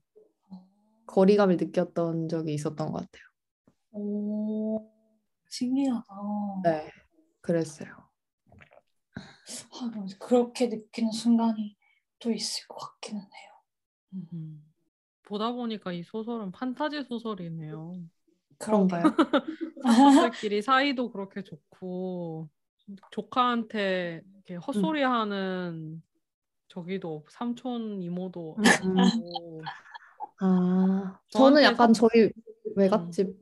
거리감을 느꼈던 적이 있었던 것 같아요. 오, 신기하다. 네, 그랬어요. 아. 그렇게 느끼는 순간이 또 있을 것 같기는 해요. 음. 보다 보니까 이 소설은 판타지 소설이네요. 그런가요? 가족들끼리 사이도 그렇게 좋고 조카한테 이렇게 헛소리하는 저기도 삼촌 이모도 음. 아니고 아, 저는 약간 저희 외갓집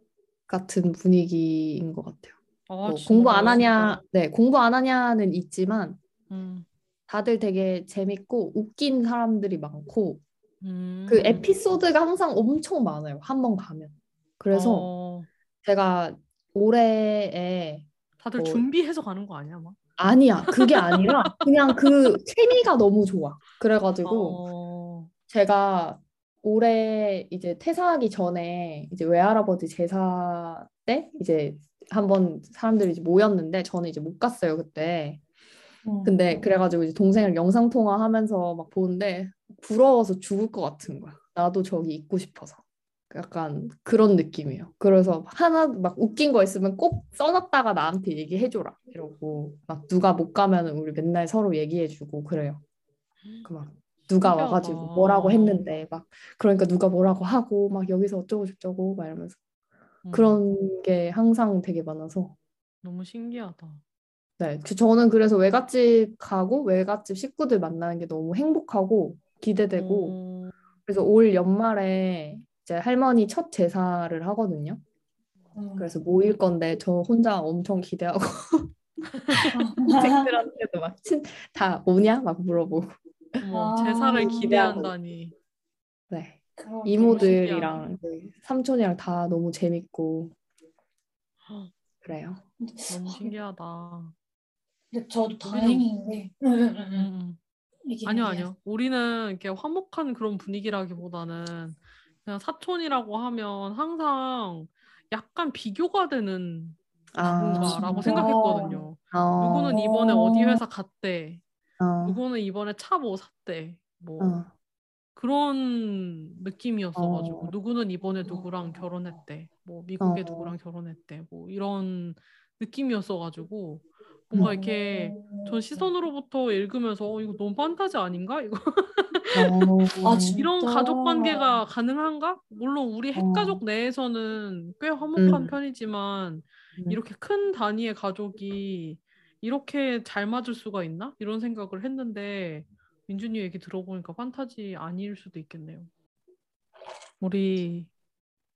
같은 분위기인 것 같아요. 아, 뭐 공부 안? 하냐, 네, 공부 안 하냐는 있지만 음. 다들 되게 재밌고 웃긴 사람들이 많고 음. 그 에피소드가 항상 엄청 많아요. 한 번 가면. 그래서 어, 제가 올해에 다들 뭐- 준비해서 가는 거 아니야, 막? 아니야, 그게 아니라 그냥 그 케미가 너무 좋아. 그래 가지고 어, 제가 올해 이제 퇴사하기 전에 이제 외할아버지 제사 때 이제 한번 사람들이 이제 모였는데 저는 이제 못 갔어요 그때. 음. 근데 그래가지고 이제 동생을 영상 통화하면서 막 보는데 부러워서 죽을 것 같은 거야. 나도 저기 있고 싶어서. 약간 그런 느낌이에요. 그래서 하나 막 웃긴 거 있으면 꼭 써놨다가 나한테 얘기해줘라 이러고 막 누가 못 가면은 우리 맨날 서로 얘기해주고 그래요. 그 막 누가. 와가지고 뭐라고 했는데 막 그러니까 누가 뭐라고 하고 막 여기서 어쩌고 저쩌고 막 이러면서 음, 그런 게 항상 되게 많아서 너무 신기하다. 네, 그 저는 그래서 외갓집 가고 외갓집 식구들 만나는 게 너무 행복하고 기대되고 어, 그래서 올 연말에 이제 할머니 첫 제사를 하거든요. 음. 그래서 모일 건데 저 혼자 엄청 기대하고 동생들한테도 막다 오냐 막 물어보고 어머, 아, 제사를 기대한다니. 네. 이모들이랑 그 삼촌이랑 다 너무 재밌고 그래요. 너무 신기하다. 근데 저도 우리는- 다행인 게 응, 응, 응, 응. 음. 얘기해, 아니요. 아니요. 우리는 이렇게 화목한 그런 분위기라기보다는 그냥 사촌이라고 하면 항상 약간 비교가 되는 아, 누군가라고 진짜? 생각했거든요. 어, 누구는 이번에 어디 회사 갔대. 어, 누구는 이번에 차 뭐 샀대. 뭐 어, 그런 느낌이었어가지고 어. 누구는 이번에 누구랑 결혼했대. 뭐 미국에 어. 누구랑 결혼했대. 뭐 이런 느낌이었어가지고 뭔가 음. 이렇게 전 시선으로부터 읽으면서 어, 이거 너무 판타지 아닌가? 이거 어, 아? 이런 가족 관계가 가능한가? 물론 우리 핵가족 내에서는 꽤 화목한 음. 편이지만 음. 이렇게 큰 단위의 가족이 이렇게 잘 맞을 수가 있나? 이런 생각을 했는데 민준이 얘기 들어보니까 판타지 아닐 수도 있겠네요. 우리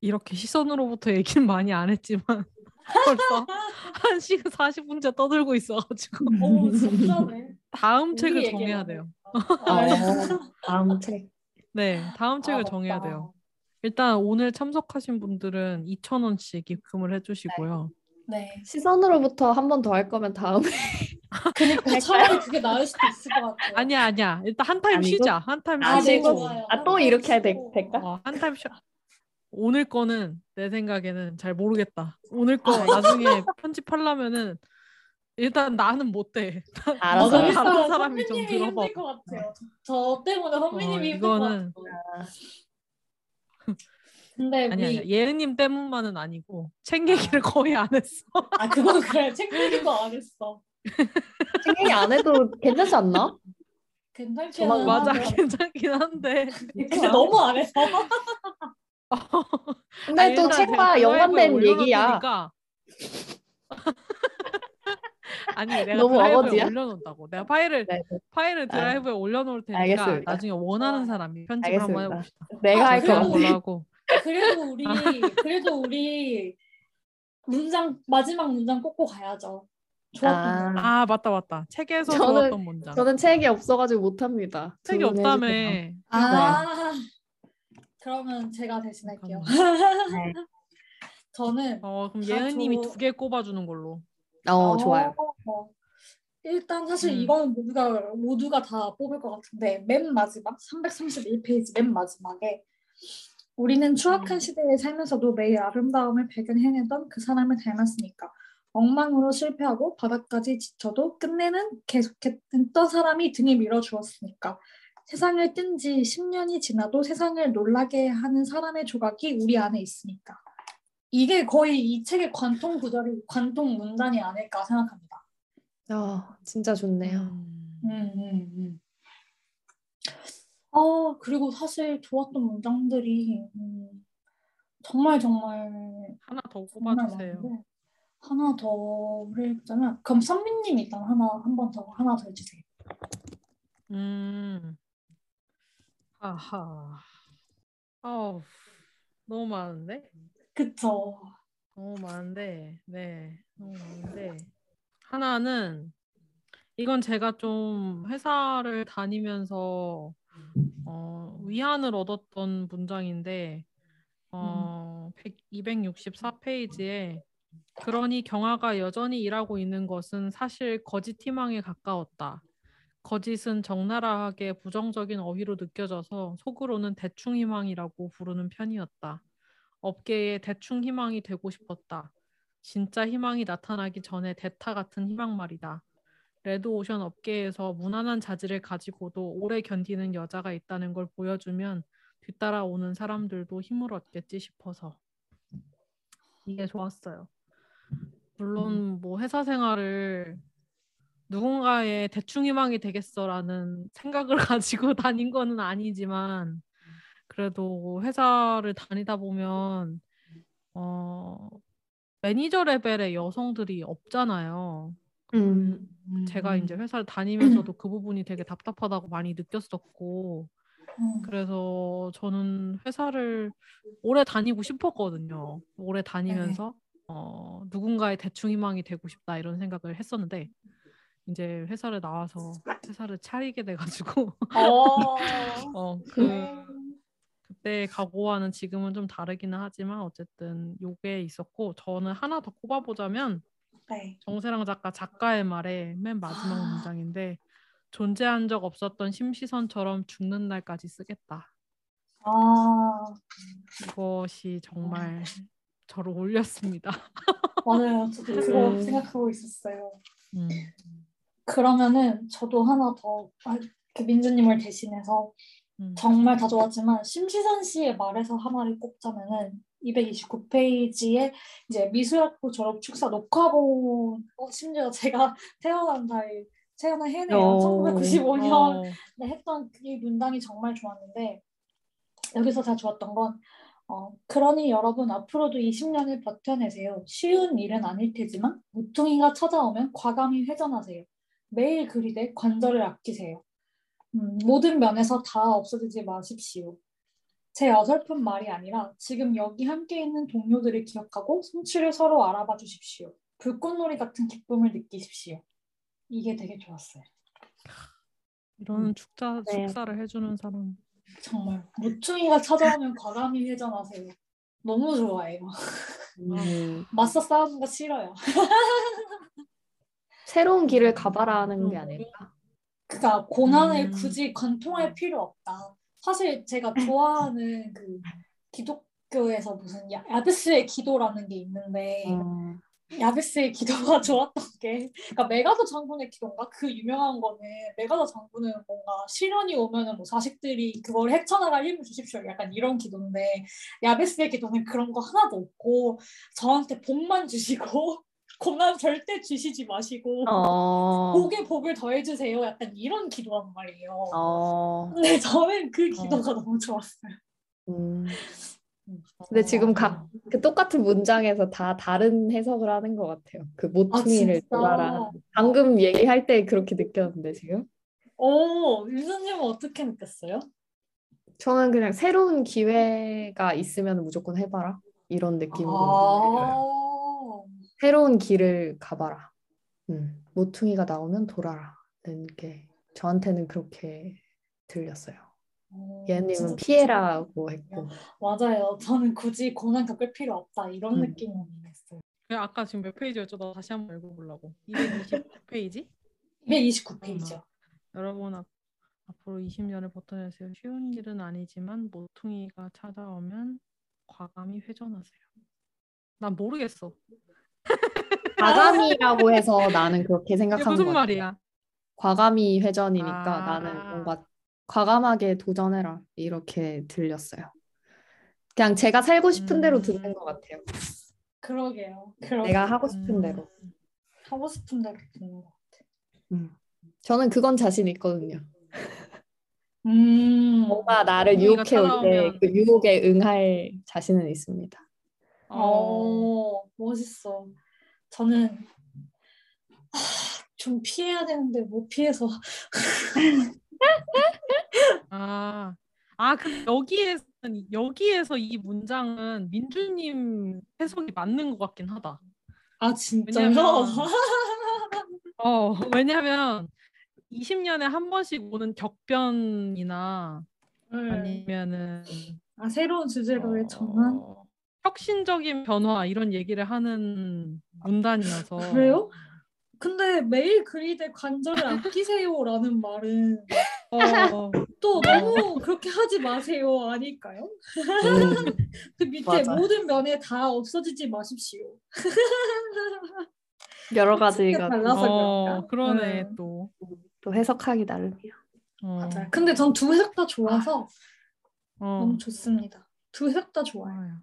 이렇게 시선으로부터 얘기는 많이 안 했지만 벌써 1시간 40분째 떠들고 있어가지고 오, 진짜네. 다음 우리 책을 정해야. 돼요. 어, 다음 책. 네, 다음 책을 아, 정해야. 돼요. 일단 오늘 참석하신 분들은 2,000원씩 입금을 해주시고요. 네. 시선으로부터 한 번 더 할 거면 다음에 그니까 차라리 그게 나을 수도 있을 것 같아요. 아니야, 아니야. 일단 한 타임 아니고? 쉬자. 한 타임 아, 네, 쉬고. 아, 또 이렇게 해야 되- 될까? 어, 한 타임 쉬. 오늘 거는 내 생각에는 잘 모르겠다. 오늘 거 아, 나중에 편집하려면은 일단 나는 못 돼. 알아서. 다른 사람이 좀 들어봐. 힘들 것 같아요. 저, 저 때문에 선배님이 어, 이거는- 같아요. 근데 아니 우리 아니야. 예은님 때문만은 아니고 책 얘기를 거의 안 했어. 아 그거는 그래 책거안 했어. 생각이 안 해도 괜찮지 않나? 괜찮긴 맞아, 한데. 괜찮긴 한데. 근데 너무 안 해서. 근데 아니, 또 책과 연관된 얘기야. 아니 내가 너무 드라이브에 어거지야? 올려놓는다고. 내가 파일을 네, 네. 파일을 드라이브에 올려놓을 테니까 알겠습니다. 나중에 원하는 아, 사람이 편집 을 한번. 해봅시다. 내가 할 그래도 거. 그런 걸로 하고. 그래도 우리 그래도 우리 문장 마지막 문장 꼭꼭 가야죠. 좋았던 거. 아 맞다 맞다. 책에서 저는- 좋았던 문장. 저는 책이 없어가지고 못합니다. 책이 없다며. 해주세요. 아 그러면 제가 대신할게요. 네. 저는 어 그럼 다 예은님이 저- 두개 꼽아주는 걸로. 어, 좋아요. 어, 일단 사실 음. 이거는 모두가 모두가 다 뽑을 것 같은데 맨 마지막 331페이지 맨 마지막에 우리는 추악한 음. 시대에 살면서도 매일 아름다움을 발견해내던 그 사람을 닮았으니까 엉망으로 실패하고 바닥까지 지쳐도 끝내는 계속했던 사람이 등에 밀어주었으니까 세상을 뜬 지 10년이 지나도 세상을 놀라게 하는 사람의 조각이 우리 안에 있으니까 이게 거의 이 책의 관통 구절이 관통 문단이 아닐까 생각합니다. 아, 진짜 좋네요. 음. 음, 음, 음. 아, 그리고 사실 좋았던 문장들이 음, 정말 정말 하나 더 꼽아주세요. 하나 더를 읽자면 그럼 선미님 일단 하나 한 번 더 하나 더 해주세요. 음. 하하. 어우, 너무 많은데? 그쵸. 너무 많은데, 네, 너무 많은데. 하나는, 이건 제가 좀 회사를 다니면서, 어, 위안을 얻었던 문장인데, 어, 100, 264페이지에, 그러니 경아가 여전히 일하고 있는 것은 사실 거짓 희망에 가까웠다. 거짓은 적나라하게 부정적인 어휘로 느껴져서 속으로는 대충 희망이라고 부르는 편이었다. 업계에 대충 희망이 되고 싶었다. 진짜 희망이 나타나기 전에 대타 같은 희망 말이다. 레드오션 업계에서 무난한 자질을 가지고도 오래 견디는 여자가 있다는 걸 보여주면 뒤따라 오는 사람들도 힘을 얻겠지 싶어서 이게 좋았어요. 물론 뭐 회사 생활을 누군가의 대충 희망이 되겠어라는 생각을 가지고 다닌 거는 아니지만 그래도 회사를 다니다 보면 어 매니저 레벨의 여성들이 없잖아요. 음, 제가 이제 회사를 다니면서도 그 부분이 되게 답답하다고 많이 느꼈었고 음, 그래서 저는 회사를 오래 다니고 싶었거든요. 오래 다니면서 어, 누군가의 대충 희망이 되고 싶다 이런 생각을 했었는데 이제 회사를 나와서 회사를 차리게 돼가지고 어, 어, 그 그때 각오와는 지금은 좀 다르기는 하지만 어쨌든 요게 있었고 저는 하나 더 꼽아보자면 네. 정세랑 작가 작가의 말에 맨 마지막 문장인데 존재한 적 없었던 심시선처럼 죽는 날까지 쓰겠다. 아, 이것이 정말 저를 올렸습니다. 맞아요. 저도 그거 음. 생각하고 있었어요. 음. 그러면은 저도 하나 더 아, 그 민주님을 대신해서 음. 정말 다 좋았지만 심시선 씨의 말에서 하나를 꼽자면은 229페이지에 이제 미술학부 졸업 축사 녹화본 어, 심지어 제가 태어난 달 태어난 해네요. 어. 1995년 어, 네, 했던 이 문장이 정말 좋았는데 여기서 다 좋았던 건 어, 그러니 여러분 앞으로도 20년을 버텨내세요. 쉬운 일은 아닐 테지만 모퉁이가 찾아오면 과감히 회전하세요. 매일 그리되 관절을 아끼세요. 음, 모든 면에서 다 없어지지 마십시오. 제 어설픈 말이 아니라 지금 여기 함께 있는 동료들을 기억하고 성취를 서로 알아봐 주십시오. 불꽃놀이 같은 기쁨을 느끼십시오. 이게 되게 좋았어요. 이런 축사 네. 축사를 해주는 사람. 정말 모퉁이가 찾아오면 과감히 회전하세요. 너무 좋아해요. 음. 맞서 싸우는 거 싫어요. 새로운 길을 가봐라는 게 음. 아닐까? 그러니까 고난을 음. 굳이 관통할 필요 없다. 사실 제가 좋아하는 그 기독교에서 무슨 야, 야베스의 기도라는 게 있는데 어, 야베스의 기도가 좋았던 게 그러니까 메가더 장군의 기도인가 그 유명한 거는 메가더 장군은 뭔가 시련이 오면은 뭐 자식들이 그걸 헤쳐나갈 힘을 주십시오 약간 이런 기도인데 야베스의 기도는 그런 거 하나도 없고 저한테 복만 주시고 고난 절대 주시지 마시고 어, 복에 복을 더해주세요 약간 이런 기도란 말이에요. 어, 근데 저는 그 기도가 너무 좋았어요. 음. 근데 지금 각 그 똑같은 문장에서 다 다른 해석을 하는 것 같아요. 그 모퉁이를 진짜? 돌아라. 방금 얘기할 때 그렇게 느꼈는데 지금 오, 유수님은 어떻게 느꼈어요? 저는 그냥 새로운 기회가 있으면 무조건 해봐라 이런 느낌으로 아, 새로운 길을 가봐라. 음, 모퉁이가 나오면 돌아라는 게 저한테는 그렇게 들렸어요. 예님은 진짜 피해라고 했고 맞아요. 저는 굳이 고난 겪을 필요 없다 이런 음. 느낌은 있어요. 그냥 아까 지금 몇 페이지였죠? 나 다시 한번 읽어보려고. 229페이지? 229페이지요. 여러분 앞, 앞으로 20년을 버텨내세요. 쉬운 일은 아니지만 모퉁이가 찾아오면 과감히 회전하세요. 난 모르겠어. 과감이라고 해서 나는 그렇게 생각한 무슨 것 같아. 말이야? 과감히 회전이니까 아. 나는 뭔가 과감하게 도전해라 이렇게 들렸어요. 그냥 제가 살고 싶은 대로 음. 듣는 것 같아요. 그러게요. 그러게. 내가 하고 싶은 음. 대로. 하고 싶은 대로 듣는 거. 음. 저는 그건 자신 있거든요. 음. 뭔가 나를 유혹해 올때 찾아오면. 그 유혹에 응할 자신은 있습니다. 어. 어, 멋있어. 저는 아, 좀 피해야 되는데 못 피해서 아, 아, 근데 여기에서 여기에서 이 문장은 민주님 해석이 맞는 것 같긴 하다. 아 진짜요? 왜냐면- 어, 왜냐면 20년에 한 번씩 오는 격변이나 네. 아니면은 아 새로운 주제로의 어, 전환? 혁신적인 변화 이런 얘기를 하는 문단이어서 그래요? 근데 매일 그리되 관절을 아끼세요라는 말은 어, 또 너무 그렇게 하지 마세요 아닐까요? 그 밑에 맞아. 모든 면에 다 없어지지 마십시오. 여러 가지가 달라서 어? 그러네 음. 또. 또 해석하기 나름이야. 어, 맞아요. 근데 전 두 해석 다 좋아서 어, 너무 좋습니다. 두 해석 다 좋아요.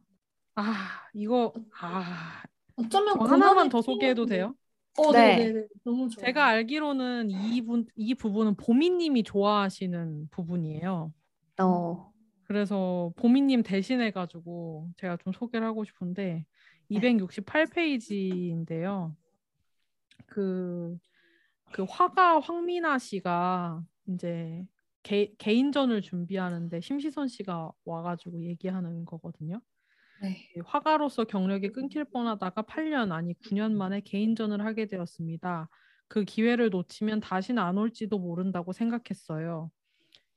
아, 이거 아, 어쩌면 저 하나만 더 소개해도. 돼요? 어, 네. 네, 네, 네. 너무 좋아요. 제가 알기로는 이, 분, 이 부분은 보미님이 좋아하시는 부분이에요. 어. 그래서 보미님 대신해 가지고 제가 좀 소개를 하고 싶은데 네. 268페이지인데요. 그, 그 화가 황미나 씨가 이제 개, 개인전을 준비하는데 심시선 씨가 와가지고 얘기하는 거거든요. 네. 화가로서 경력이 끊길 뻔하다가 8년 아니 9년 만에 개인전을 하게 되었습니다. 그 기회를 놓치면 다시는 안 올지도 모른다고 생각했어요.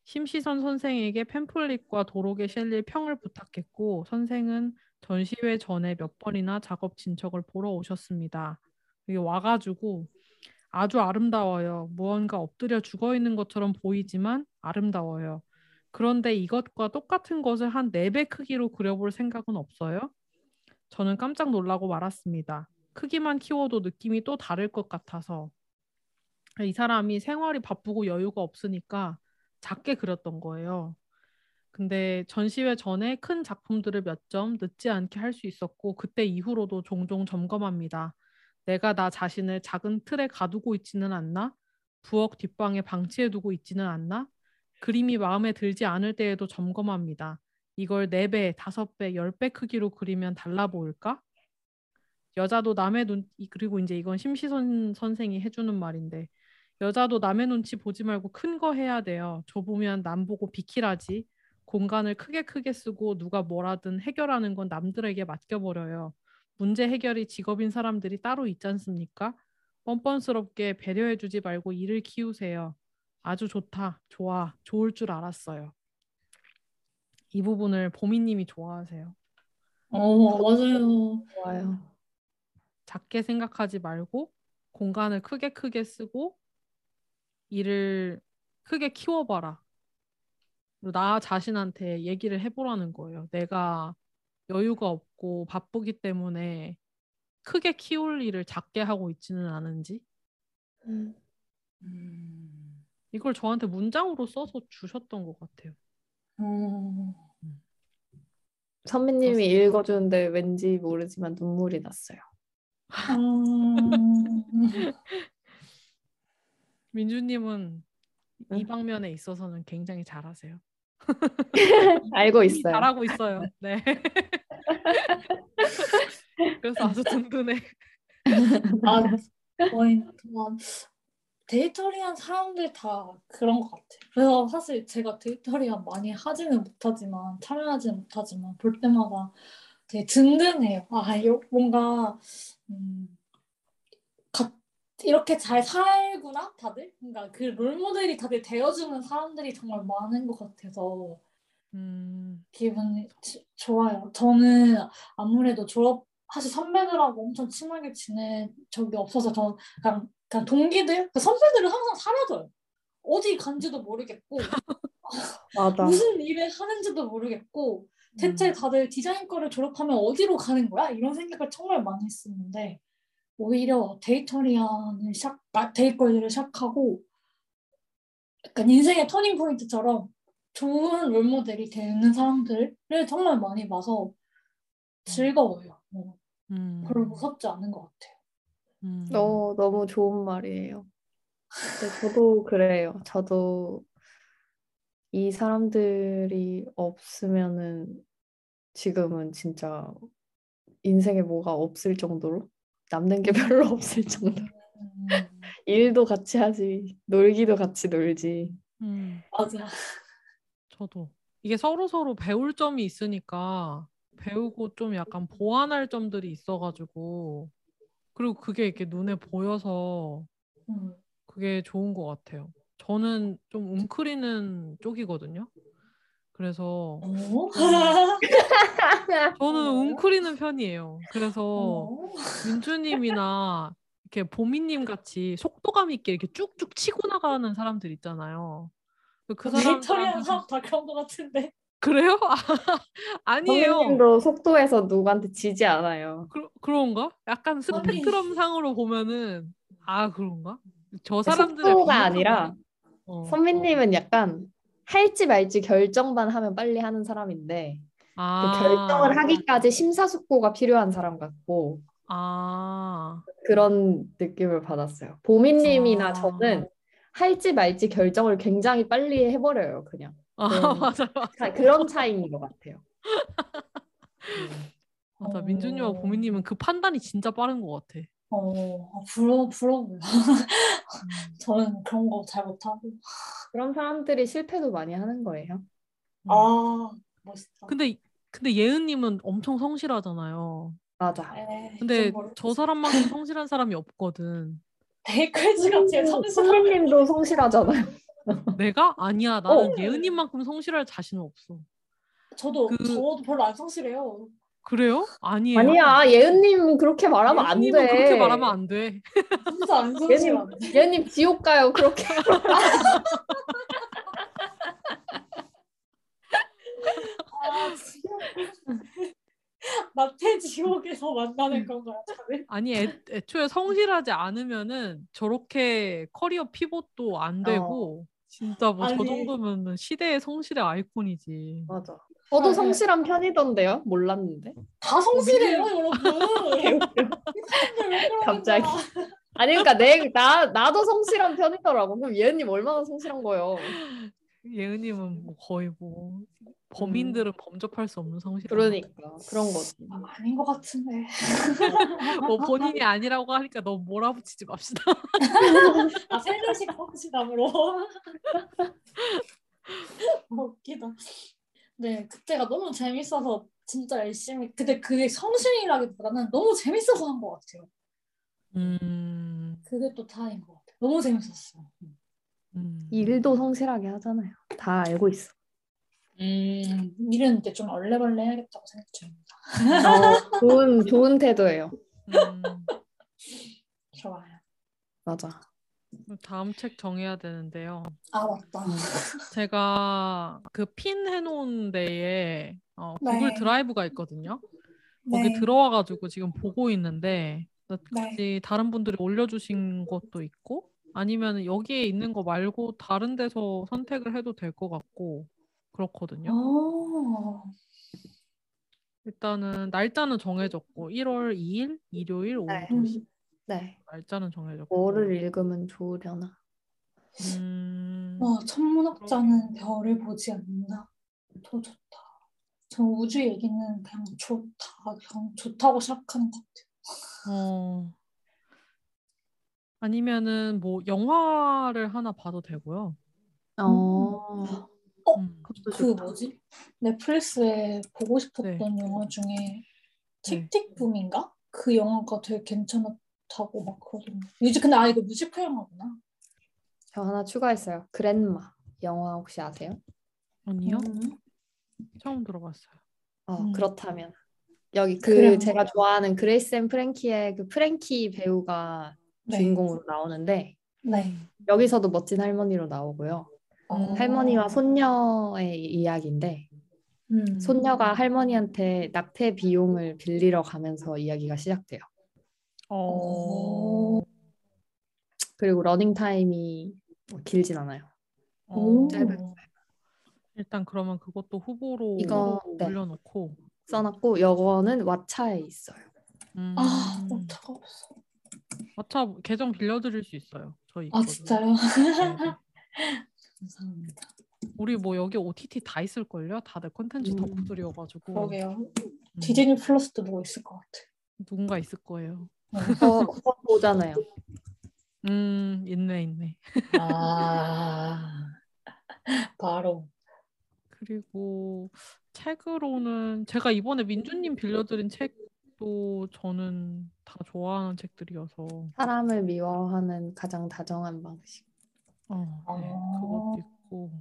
심시선 선생에게 팸플릿과 도록에 실릴 평을 부탁했고 선생은 전시회 전에 몇 번이나 작업 진척을 보러 오셨습니다. 여기 와가지고 아주 아름다워요. 무언가 엎드려 죽어 있는 것처럼 보이지만 아름다워요. 그런데 이것과 똑같은 것을 한네배 크기로 그려볼 생각은 없어요? 저는 깜짝 놀라고 말았습니다. 크기만 키워도 느낌이 또 다를 것 같아서. 이 사람이 생활이 바쁘고 여유가 없으니까 작게 그렸던 거예요. 근데 전시회 전에 큰 작품들을 몇 점 늦지 않게 할 수 있었고 그때 이후로도 종종 점검합니다. 내가 나 자신을 작은 틀에 가두고 있지는 않나? 부엌 뒷방에 방치해 두고 있지는 않나? 그림이 마음에 들지 않을 때에도 점검합니다. 이걸 4배, 5배, 10배 크기로 그리면 달라 보일까? 여자도 남의 눈, 이- 그리고 이제 이건 심시선 선생이 해주는 말인데, 여자도 남의 눈치 보지 말고 큰 거 해야 돼요. 좁으면 남 보고 비키라지. 공간을 크게 크게 쓰고 누가 뭐라든 해결하는 건 남들에게 맡겨버려요. 문제 해결이 직업인 사람들이 따로 있지 않습니까? 뻔뻔스럽게 배려해주지 말고 일을 키우세요. 아주 좋다, 좋아, 좋을 줄 알았어요. 이 부분을 보미님이 좋아하세요. 어, 맞아요. 좋아요. 작게 생각하지 말고 공간을 크게 크게 쓰고 일을 크게 키워봐라. 그리고 나 자신한테 얘기를 해보라는 거예요. 내가 여유가 없고 바쁘기 때문에 크게 키울 일을 작게 하고 있지는 않은지 음. 이걸 저한테 문장으로 써서 주셨던 것 같아요. 음. 선배님이 읽어주는데 왠지 모르지만 눈물이 났어요. 음. 민주님은 이 응. 방면에 있어서는 굉장히 잘하세요. 알고 있어요. 잘하고 있어요. 네. 그래서 아주 든든해. 아, 뭐 데이터리한 사람들 다 그런 것 같아요. 그래서 사실 제가 데이터리한 많이 하지는 못하지만 참여하지는 못하지만 볼 때마다 되게 든든해요. 아, 뭔가 음, 가- 이렇게 잘 살구나 다들. 그러니까 그 롤모델이 다들 되어주는 사람들이 정말 많은 것 같아서 음, 기분이 지- 좋아요. 저는 아무래도 졸업 사실 선배들하고 엄청 친하게 지낸 적이 없어서 저 그냥, 그냥 동기들 그 선배들은 항상 사라져요. 어디 간지도 모르겠고. 무슨 일을 하는지도 모르겠고 대체 다들 디자인과를 졸업하면 어디로 가는 거야? 이런 생각을 정말 많이 했었는데 오히려 데이터리안을 시작, 아, 데이걸즈를 시작하고 약간 인생의 turning point처럼 좋은 롤모델이 되는 사람들을 정말 많이 봐서 즐거워요. 어, 음. 별로 무섭지 않은 것 같아요. 음. 너 너무 좋은 말이에요. 근데 저도 그래요. 저도 이 사람들이 없으면은 지금은 진짜 인생에 뭐가 없을 정도로 남는 게 별로 없을 정도로 음, 일도 같이 하지 놀기도 같이 놀지. 음. 맞아. 저도 이게 서로 서로 배울 점이 있으니까 배우고 좀 약간 보완할 점들이 있어가지고 그리고 그게 이렇게 눈에 보여서 음. 그게 좋은 것 같아요. 저는 좀 웅크리는 쪽이거든요. 그래서 어? 저는 웅크리는 편이에요. 그래서 어? 민주님이나 이렇게 보미님 같이 속도감 있게 이렇게 쭉쭉 치고 나가는 사람들 있잖아요. 그 데이터리안 사람들한테 사람 다 그런 것 같은데. 그래요? 아니에요. 선생님도 속도에서 누구한테 지지 않아요. 그, 그런가? 약간 스펙트럼 상으로 보면은 아 그런가? 저 사람들의 속도가 아니라 거지. 어. 선배님은 약간 할지 말지 결정만 하면 빨리 하는 사람인데 그 아, 결정을 하기까지 심사숙고가 필요한 사람 같고 아, 그런 느낌을 받았어요. 보미님이나 아. 저는 할지 말지 결정을 굉장히 빨리 해버려요, 그냥. 아 네. 맞아 맞아 차- 그런 차이인 것 같아요. 음. 맞아 어. 민준이와 보미님은 그 판단이 진짜 빠른 것 같아. 어, 아, 부러워. 음. 저는 그런 거 잘 못하고. 그런 사람들이 실패도 많이 하는 거예요. 음. 아, 멋있다. 근데 근데 예은님은 엄청 성실하잖아요. 맞아. 에이, 근데 좀저 사람만큼 성실한 사람이 없거든. 데이컬즈가 제일 성실한 선배님도 성실하잖아요. 내가 아니야 나는 어. 예은님만큼 성실할 자신은 없어. 저도 그- 저도 별로 안 성실해요. 그래요? 아니에요. 아니야, 예은님 그렇게 말하면 안 돼. 그렇게 말하면 안 돼. 진짜 안 성실한데. 예은님 지옥 가요, 그렇게. 아. 나태 지옥에서 만나는 건가요, 다들? 아니 애, 애초에 성실하지 않으면은 저렇게 커리어 피봇도 안 되고 진짜 뭐 저 아니. 정도면은 시대의 성실의 아이콘이지. 맞아. 저도 성실한 편이던데요? 몰랐는데. 다 성실해요, 여러분. 왜 갑자기. 아니 그러니까 내 나 나도 성실한 편이더라고. 그럼 예은님 얼마나 성실한 거예요? 예은님은 뭐 거의 뭐 범인들은 범접할 수 없는 성실. 그러니까 그런 거지. 아, 아닌 것 같은데. 뭐 본인이 아니라고 하니까 너무 몰아붙이지 맙시다. 아, 셀레식 성실함으로. 아, 웃기다. 네, 그때가 너무 재밌어서 진짜 열심히. 근데 그게 성실이라기보다는 너무 재밌어서 한 것 같아요. 음, 그게 또 다인 것 같아요. 너무 재밌었어. 음. 일도 성실하게 하잖아요. 다 알고 있어. 음, 일은 이제 좀 얼레벌레 해야겠다고 생각 중입니다. 어, 좋은 좋은 태도예요. 음, 좋아요. 맞아. 다음 책 정해야 되는데요. 아, 맞다. 제가 그 핀 해놓은 데에 어, 구글 네. 드라이브가 있거든요. 거기 네. 들어와가지고 지금 보고 있는데 네. 다른 분들이 올려주신 것도 있고 아니면 여기에 있는 거 말고 다른 데서 선택을 해도 될 것 같고 그렇거든요. 오. 일단은 날짜는 정해졌고 1월 2일 일요일 오후 네. 2시 음. 네. 날짜는 정해졌고 뭐를 읽으면 좋으려나? 음, 와, 천문학자는 별을 보지 않는다. 더 좋다. 저 우주 얘기는 그냥 좋다. 그냥 좋다고 시작하는 것 같아요. 어, 아니면은 뭐 영화를 하나 봐도 되고요. 어. 음. 그것도 그. 뭐지? 넷플릭스에 보고 싶었던 네. 영화 중에 Tick Tick Boom인가? 그 영화가 되게 괜찮다고 막 그러던데. 뮤직 근데 아 이거 뮤지컬 영화구나. 저 하나 추가했어요. Grandma 영화 혹시 아세요? 아니요? 음. 처음 들어봤어요. 어, 음. 그렇다면 여기 그 Grandma. 제가 좋아하는 Grace and Frankie의 그 프랭키 배우가 네. 주인공으로 나오는데 네. 여기서도 멋진 할머니로 나오고요. 어. 할머니와 손녀의 이야기인데 음. 손녀가 할머니한테 낙태 비용을 빌리러 가면서 이야기가 시작돼요. 어. 그리고 러닝 타임이 뭐 길진 않아요. 어. 짧아요. 일단 그러면 그것도 후보로 이거, 네. 올려놓고. 써놨고 이거는 왓챠에 있어요. 음. 아, 오타가 없어. 왓챠 계정 빌려드릴 수 있어요. 저희. 아, 있거든요. 진짜요? 네, 네. 감사합니다. 우리 뭐 여기 OTT 다 있을걸요? 다들 콘텐츠 음. 덕후들이어가지고. 그러게요. 음, 디즈니 플러스도 누구 있을 것 같아. 누군가 있을 거예요. 그거 그거 보잖아요. 음, 있네, 있네. 아, 바로. 그리고 책으로는 제가 이번에 민주님 빌려드린 책도 저는 다 좋아하는 책들이어서 사람을 미워하는 가장 다정한 방식. 어, 네, 아. 그것도 있고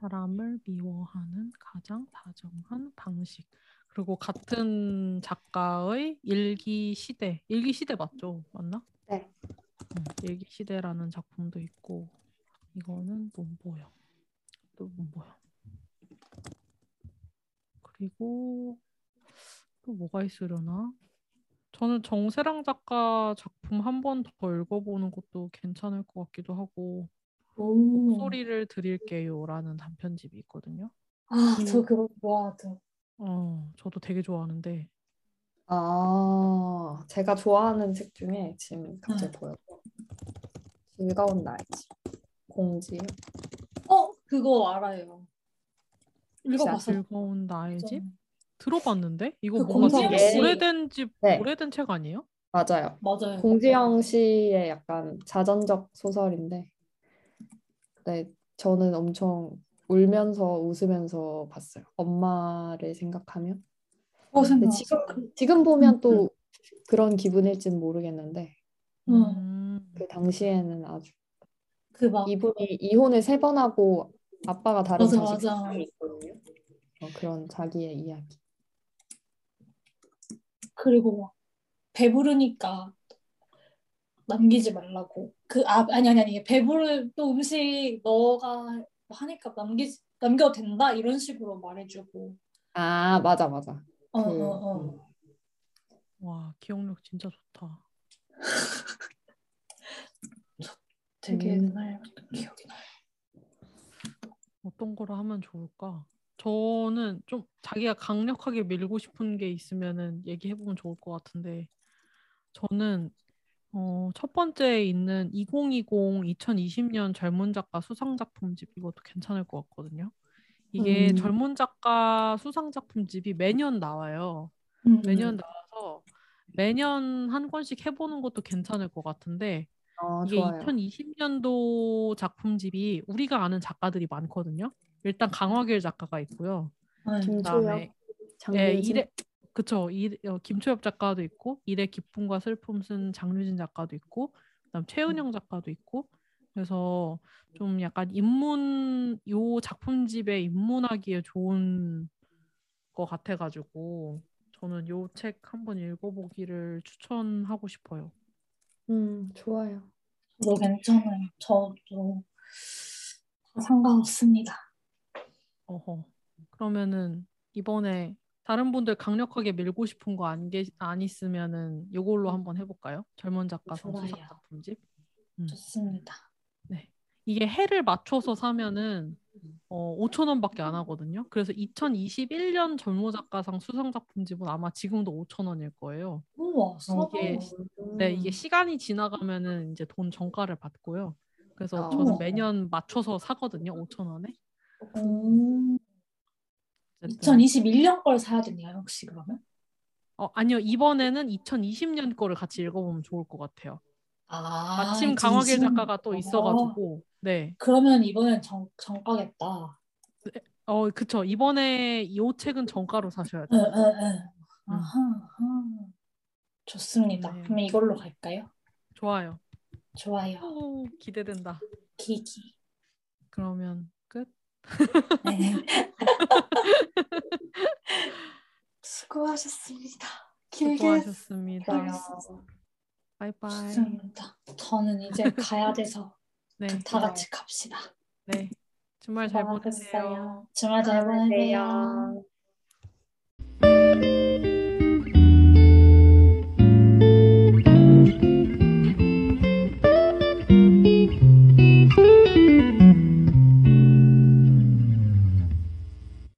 사람을 미워하는 가장 다정한 방식 그리고 같은 작가의 일기 시대 일기 시대 맞죠? 맞나? 네. 음, 일기 시대라는 작품도 있고 이거는 문보요. 또 문보요. 그리고 또 뭐가 있으려나? 저는 정세랑 작가 작품 한 번 더 읽어보는 것도 괜찮을 것 같기도 하고 오. 목소리를 드릴게요라는 단편집이 있거든요. 아, 저 그거 좋아하죠. 어, 저도 되게 좋아하는데 아, 제가 좋아하는 책 중에 지금 갑자기 보여요. 즐거운 날지. 공지. 어, 그거 알아요. 읽어봤어요. 즐거운 나의 집 좀. 들어봤는데 이거 그 뭔가 공지영 되게 씨. 오래된 집 네. 오래된 책 아니에요? 맞아요. 맞아요. 공지영 씨의 약간 자전적 소설인데, 네, 저는 엄청 울면서 웃으면서 봤어요. 엄마를 생각하며. 어, 근데 생각. 지금 지금 보면 또 그런 기분일진 모르겠는데, 응. 음, 그 당시에는 아주 그막 이분이 이혼을 세 번 하고 아빠가 다른 맞아, 자식 맞아. 사람이 있거든요. 어, 그런 자기의 이야기. 그리고 막 배부르니까 남기지 말라고. 그 아 아니 아니 아니 배부를 또 음식 너가 하니까 남기지 남겨도 된다 이런 식으로 말해주고. 아, 맞아, 맞아. 어 그, 어, 어. 음. 와 기억력 진짜 좋다. 되게 음. 옛날 기억이 나. 어떤 거를 하면 좋을까? 저는 좀 자기가 강력하게 밀고 싶은 게 있으면은 얘기해보면 좋을 것 같은데 저는 어, 첫 번째에 있는 2020 2020년 젊은 작가 수상 작품집 이것도 괜찮을 것 같거든요. 이게 음. 젊은 작가 수상 작품집이 매년 나와요. 음, 매년 음. 나와서 매년 한 권씩 해보는 것도 괜찮을 것 같은데 어, 이게 좋아요. 2020년도 작품집이 우리가 아는 작가들이 많거든요. 일단 강화길 작가가 있고요. 네. 김초엽, 예, 장유진. 일의 그쵸. 일, 어, 김초엽 작가도 있고 일의 기쁨과 슬픔 쓴 장류진 작가도 있고 그다음 최은영 작가도 있고 그래서 좀 약간 입문 요 작품집에 입문하기에 좋은 것 같아가지고 저는 요 책 한번 읽어보기를 추천하고 싶어요. 음, 좋아요. 저도 괜찮아요. 저도 상관없습니다. 어허. 그러면은 이번에 다른 분들 강력하게 밀고 싶은 거 안 계, 안 있으면은 이걸로 한번 해볼까요? 젊은 작가상 수상 좋아요. 작품집. 좋습니다. 이게 해를 맞춰서 사면은 어, 5천 원밖에 안 하거든요. 그래서 2021년 젊은 작가상 수상 작품집은 아마 지금도 5천 원일 거예요. 우와. 이게 네, 이게 시간이 지나가면은 이제 돈 정가를 받고요. 그래서 어. 저는 매년 맞춰서 사거든요. 5천 원에. 음, 어쨌든. 2021년 걸 사야 되나요, 혹시 그러면? 어, 아니요. 이번에는 2020년 거를 같이 읽어보면 좋을 것 같아요. 아, 마침 강화길 2020 작가가 또 있어가지고, 네. 그러면 이번엔 정, 정가겠다. 어, 그쵸. 이번에 이 책은 정가로 사셔야 응, 돼요. 응, 응. 아하, 아하. 좋습니다. 네. 그러면 이걸로 갈까요? 좋아요. 좋아요. 오, 기대된다. 기기. 그러면 끝. 네. 수고하셨습니다. 길게 수고하셨습니다. 바이바이. 좋습니다. 저는 이제 가야 돼서 네, 다 같이 갑시다. 네. 주말 잘 보내세요. 주말 잘 보내세요. 안녕하세요.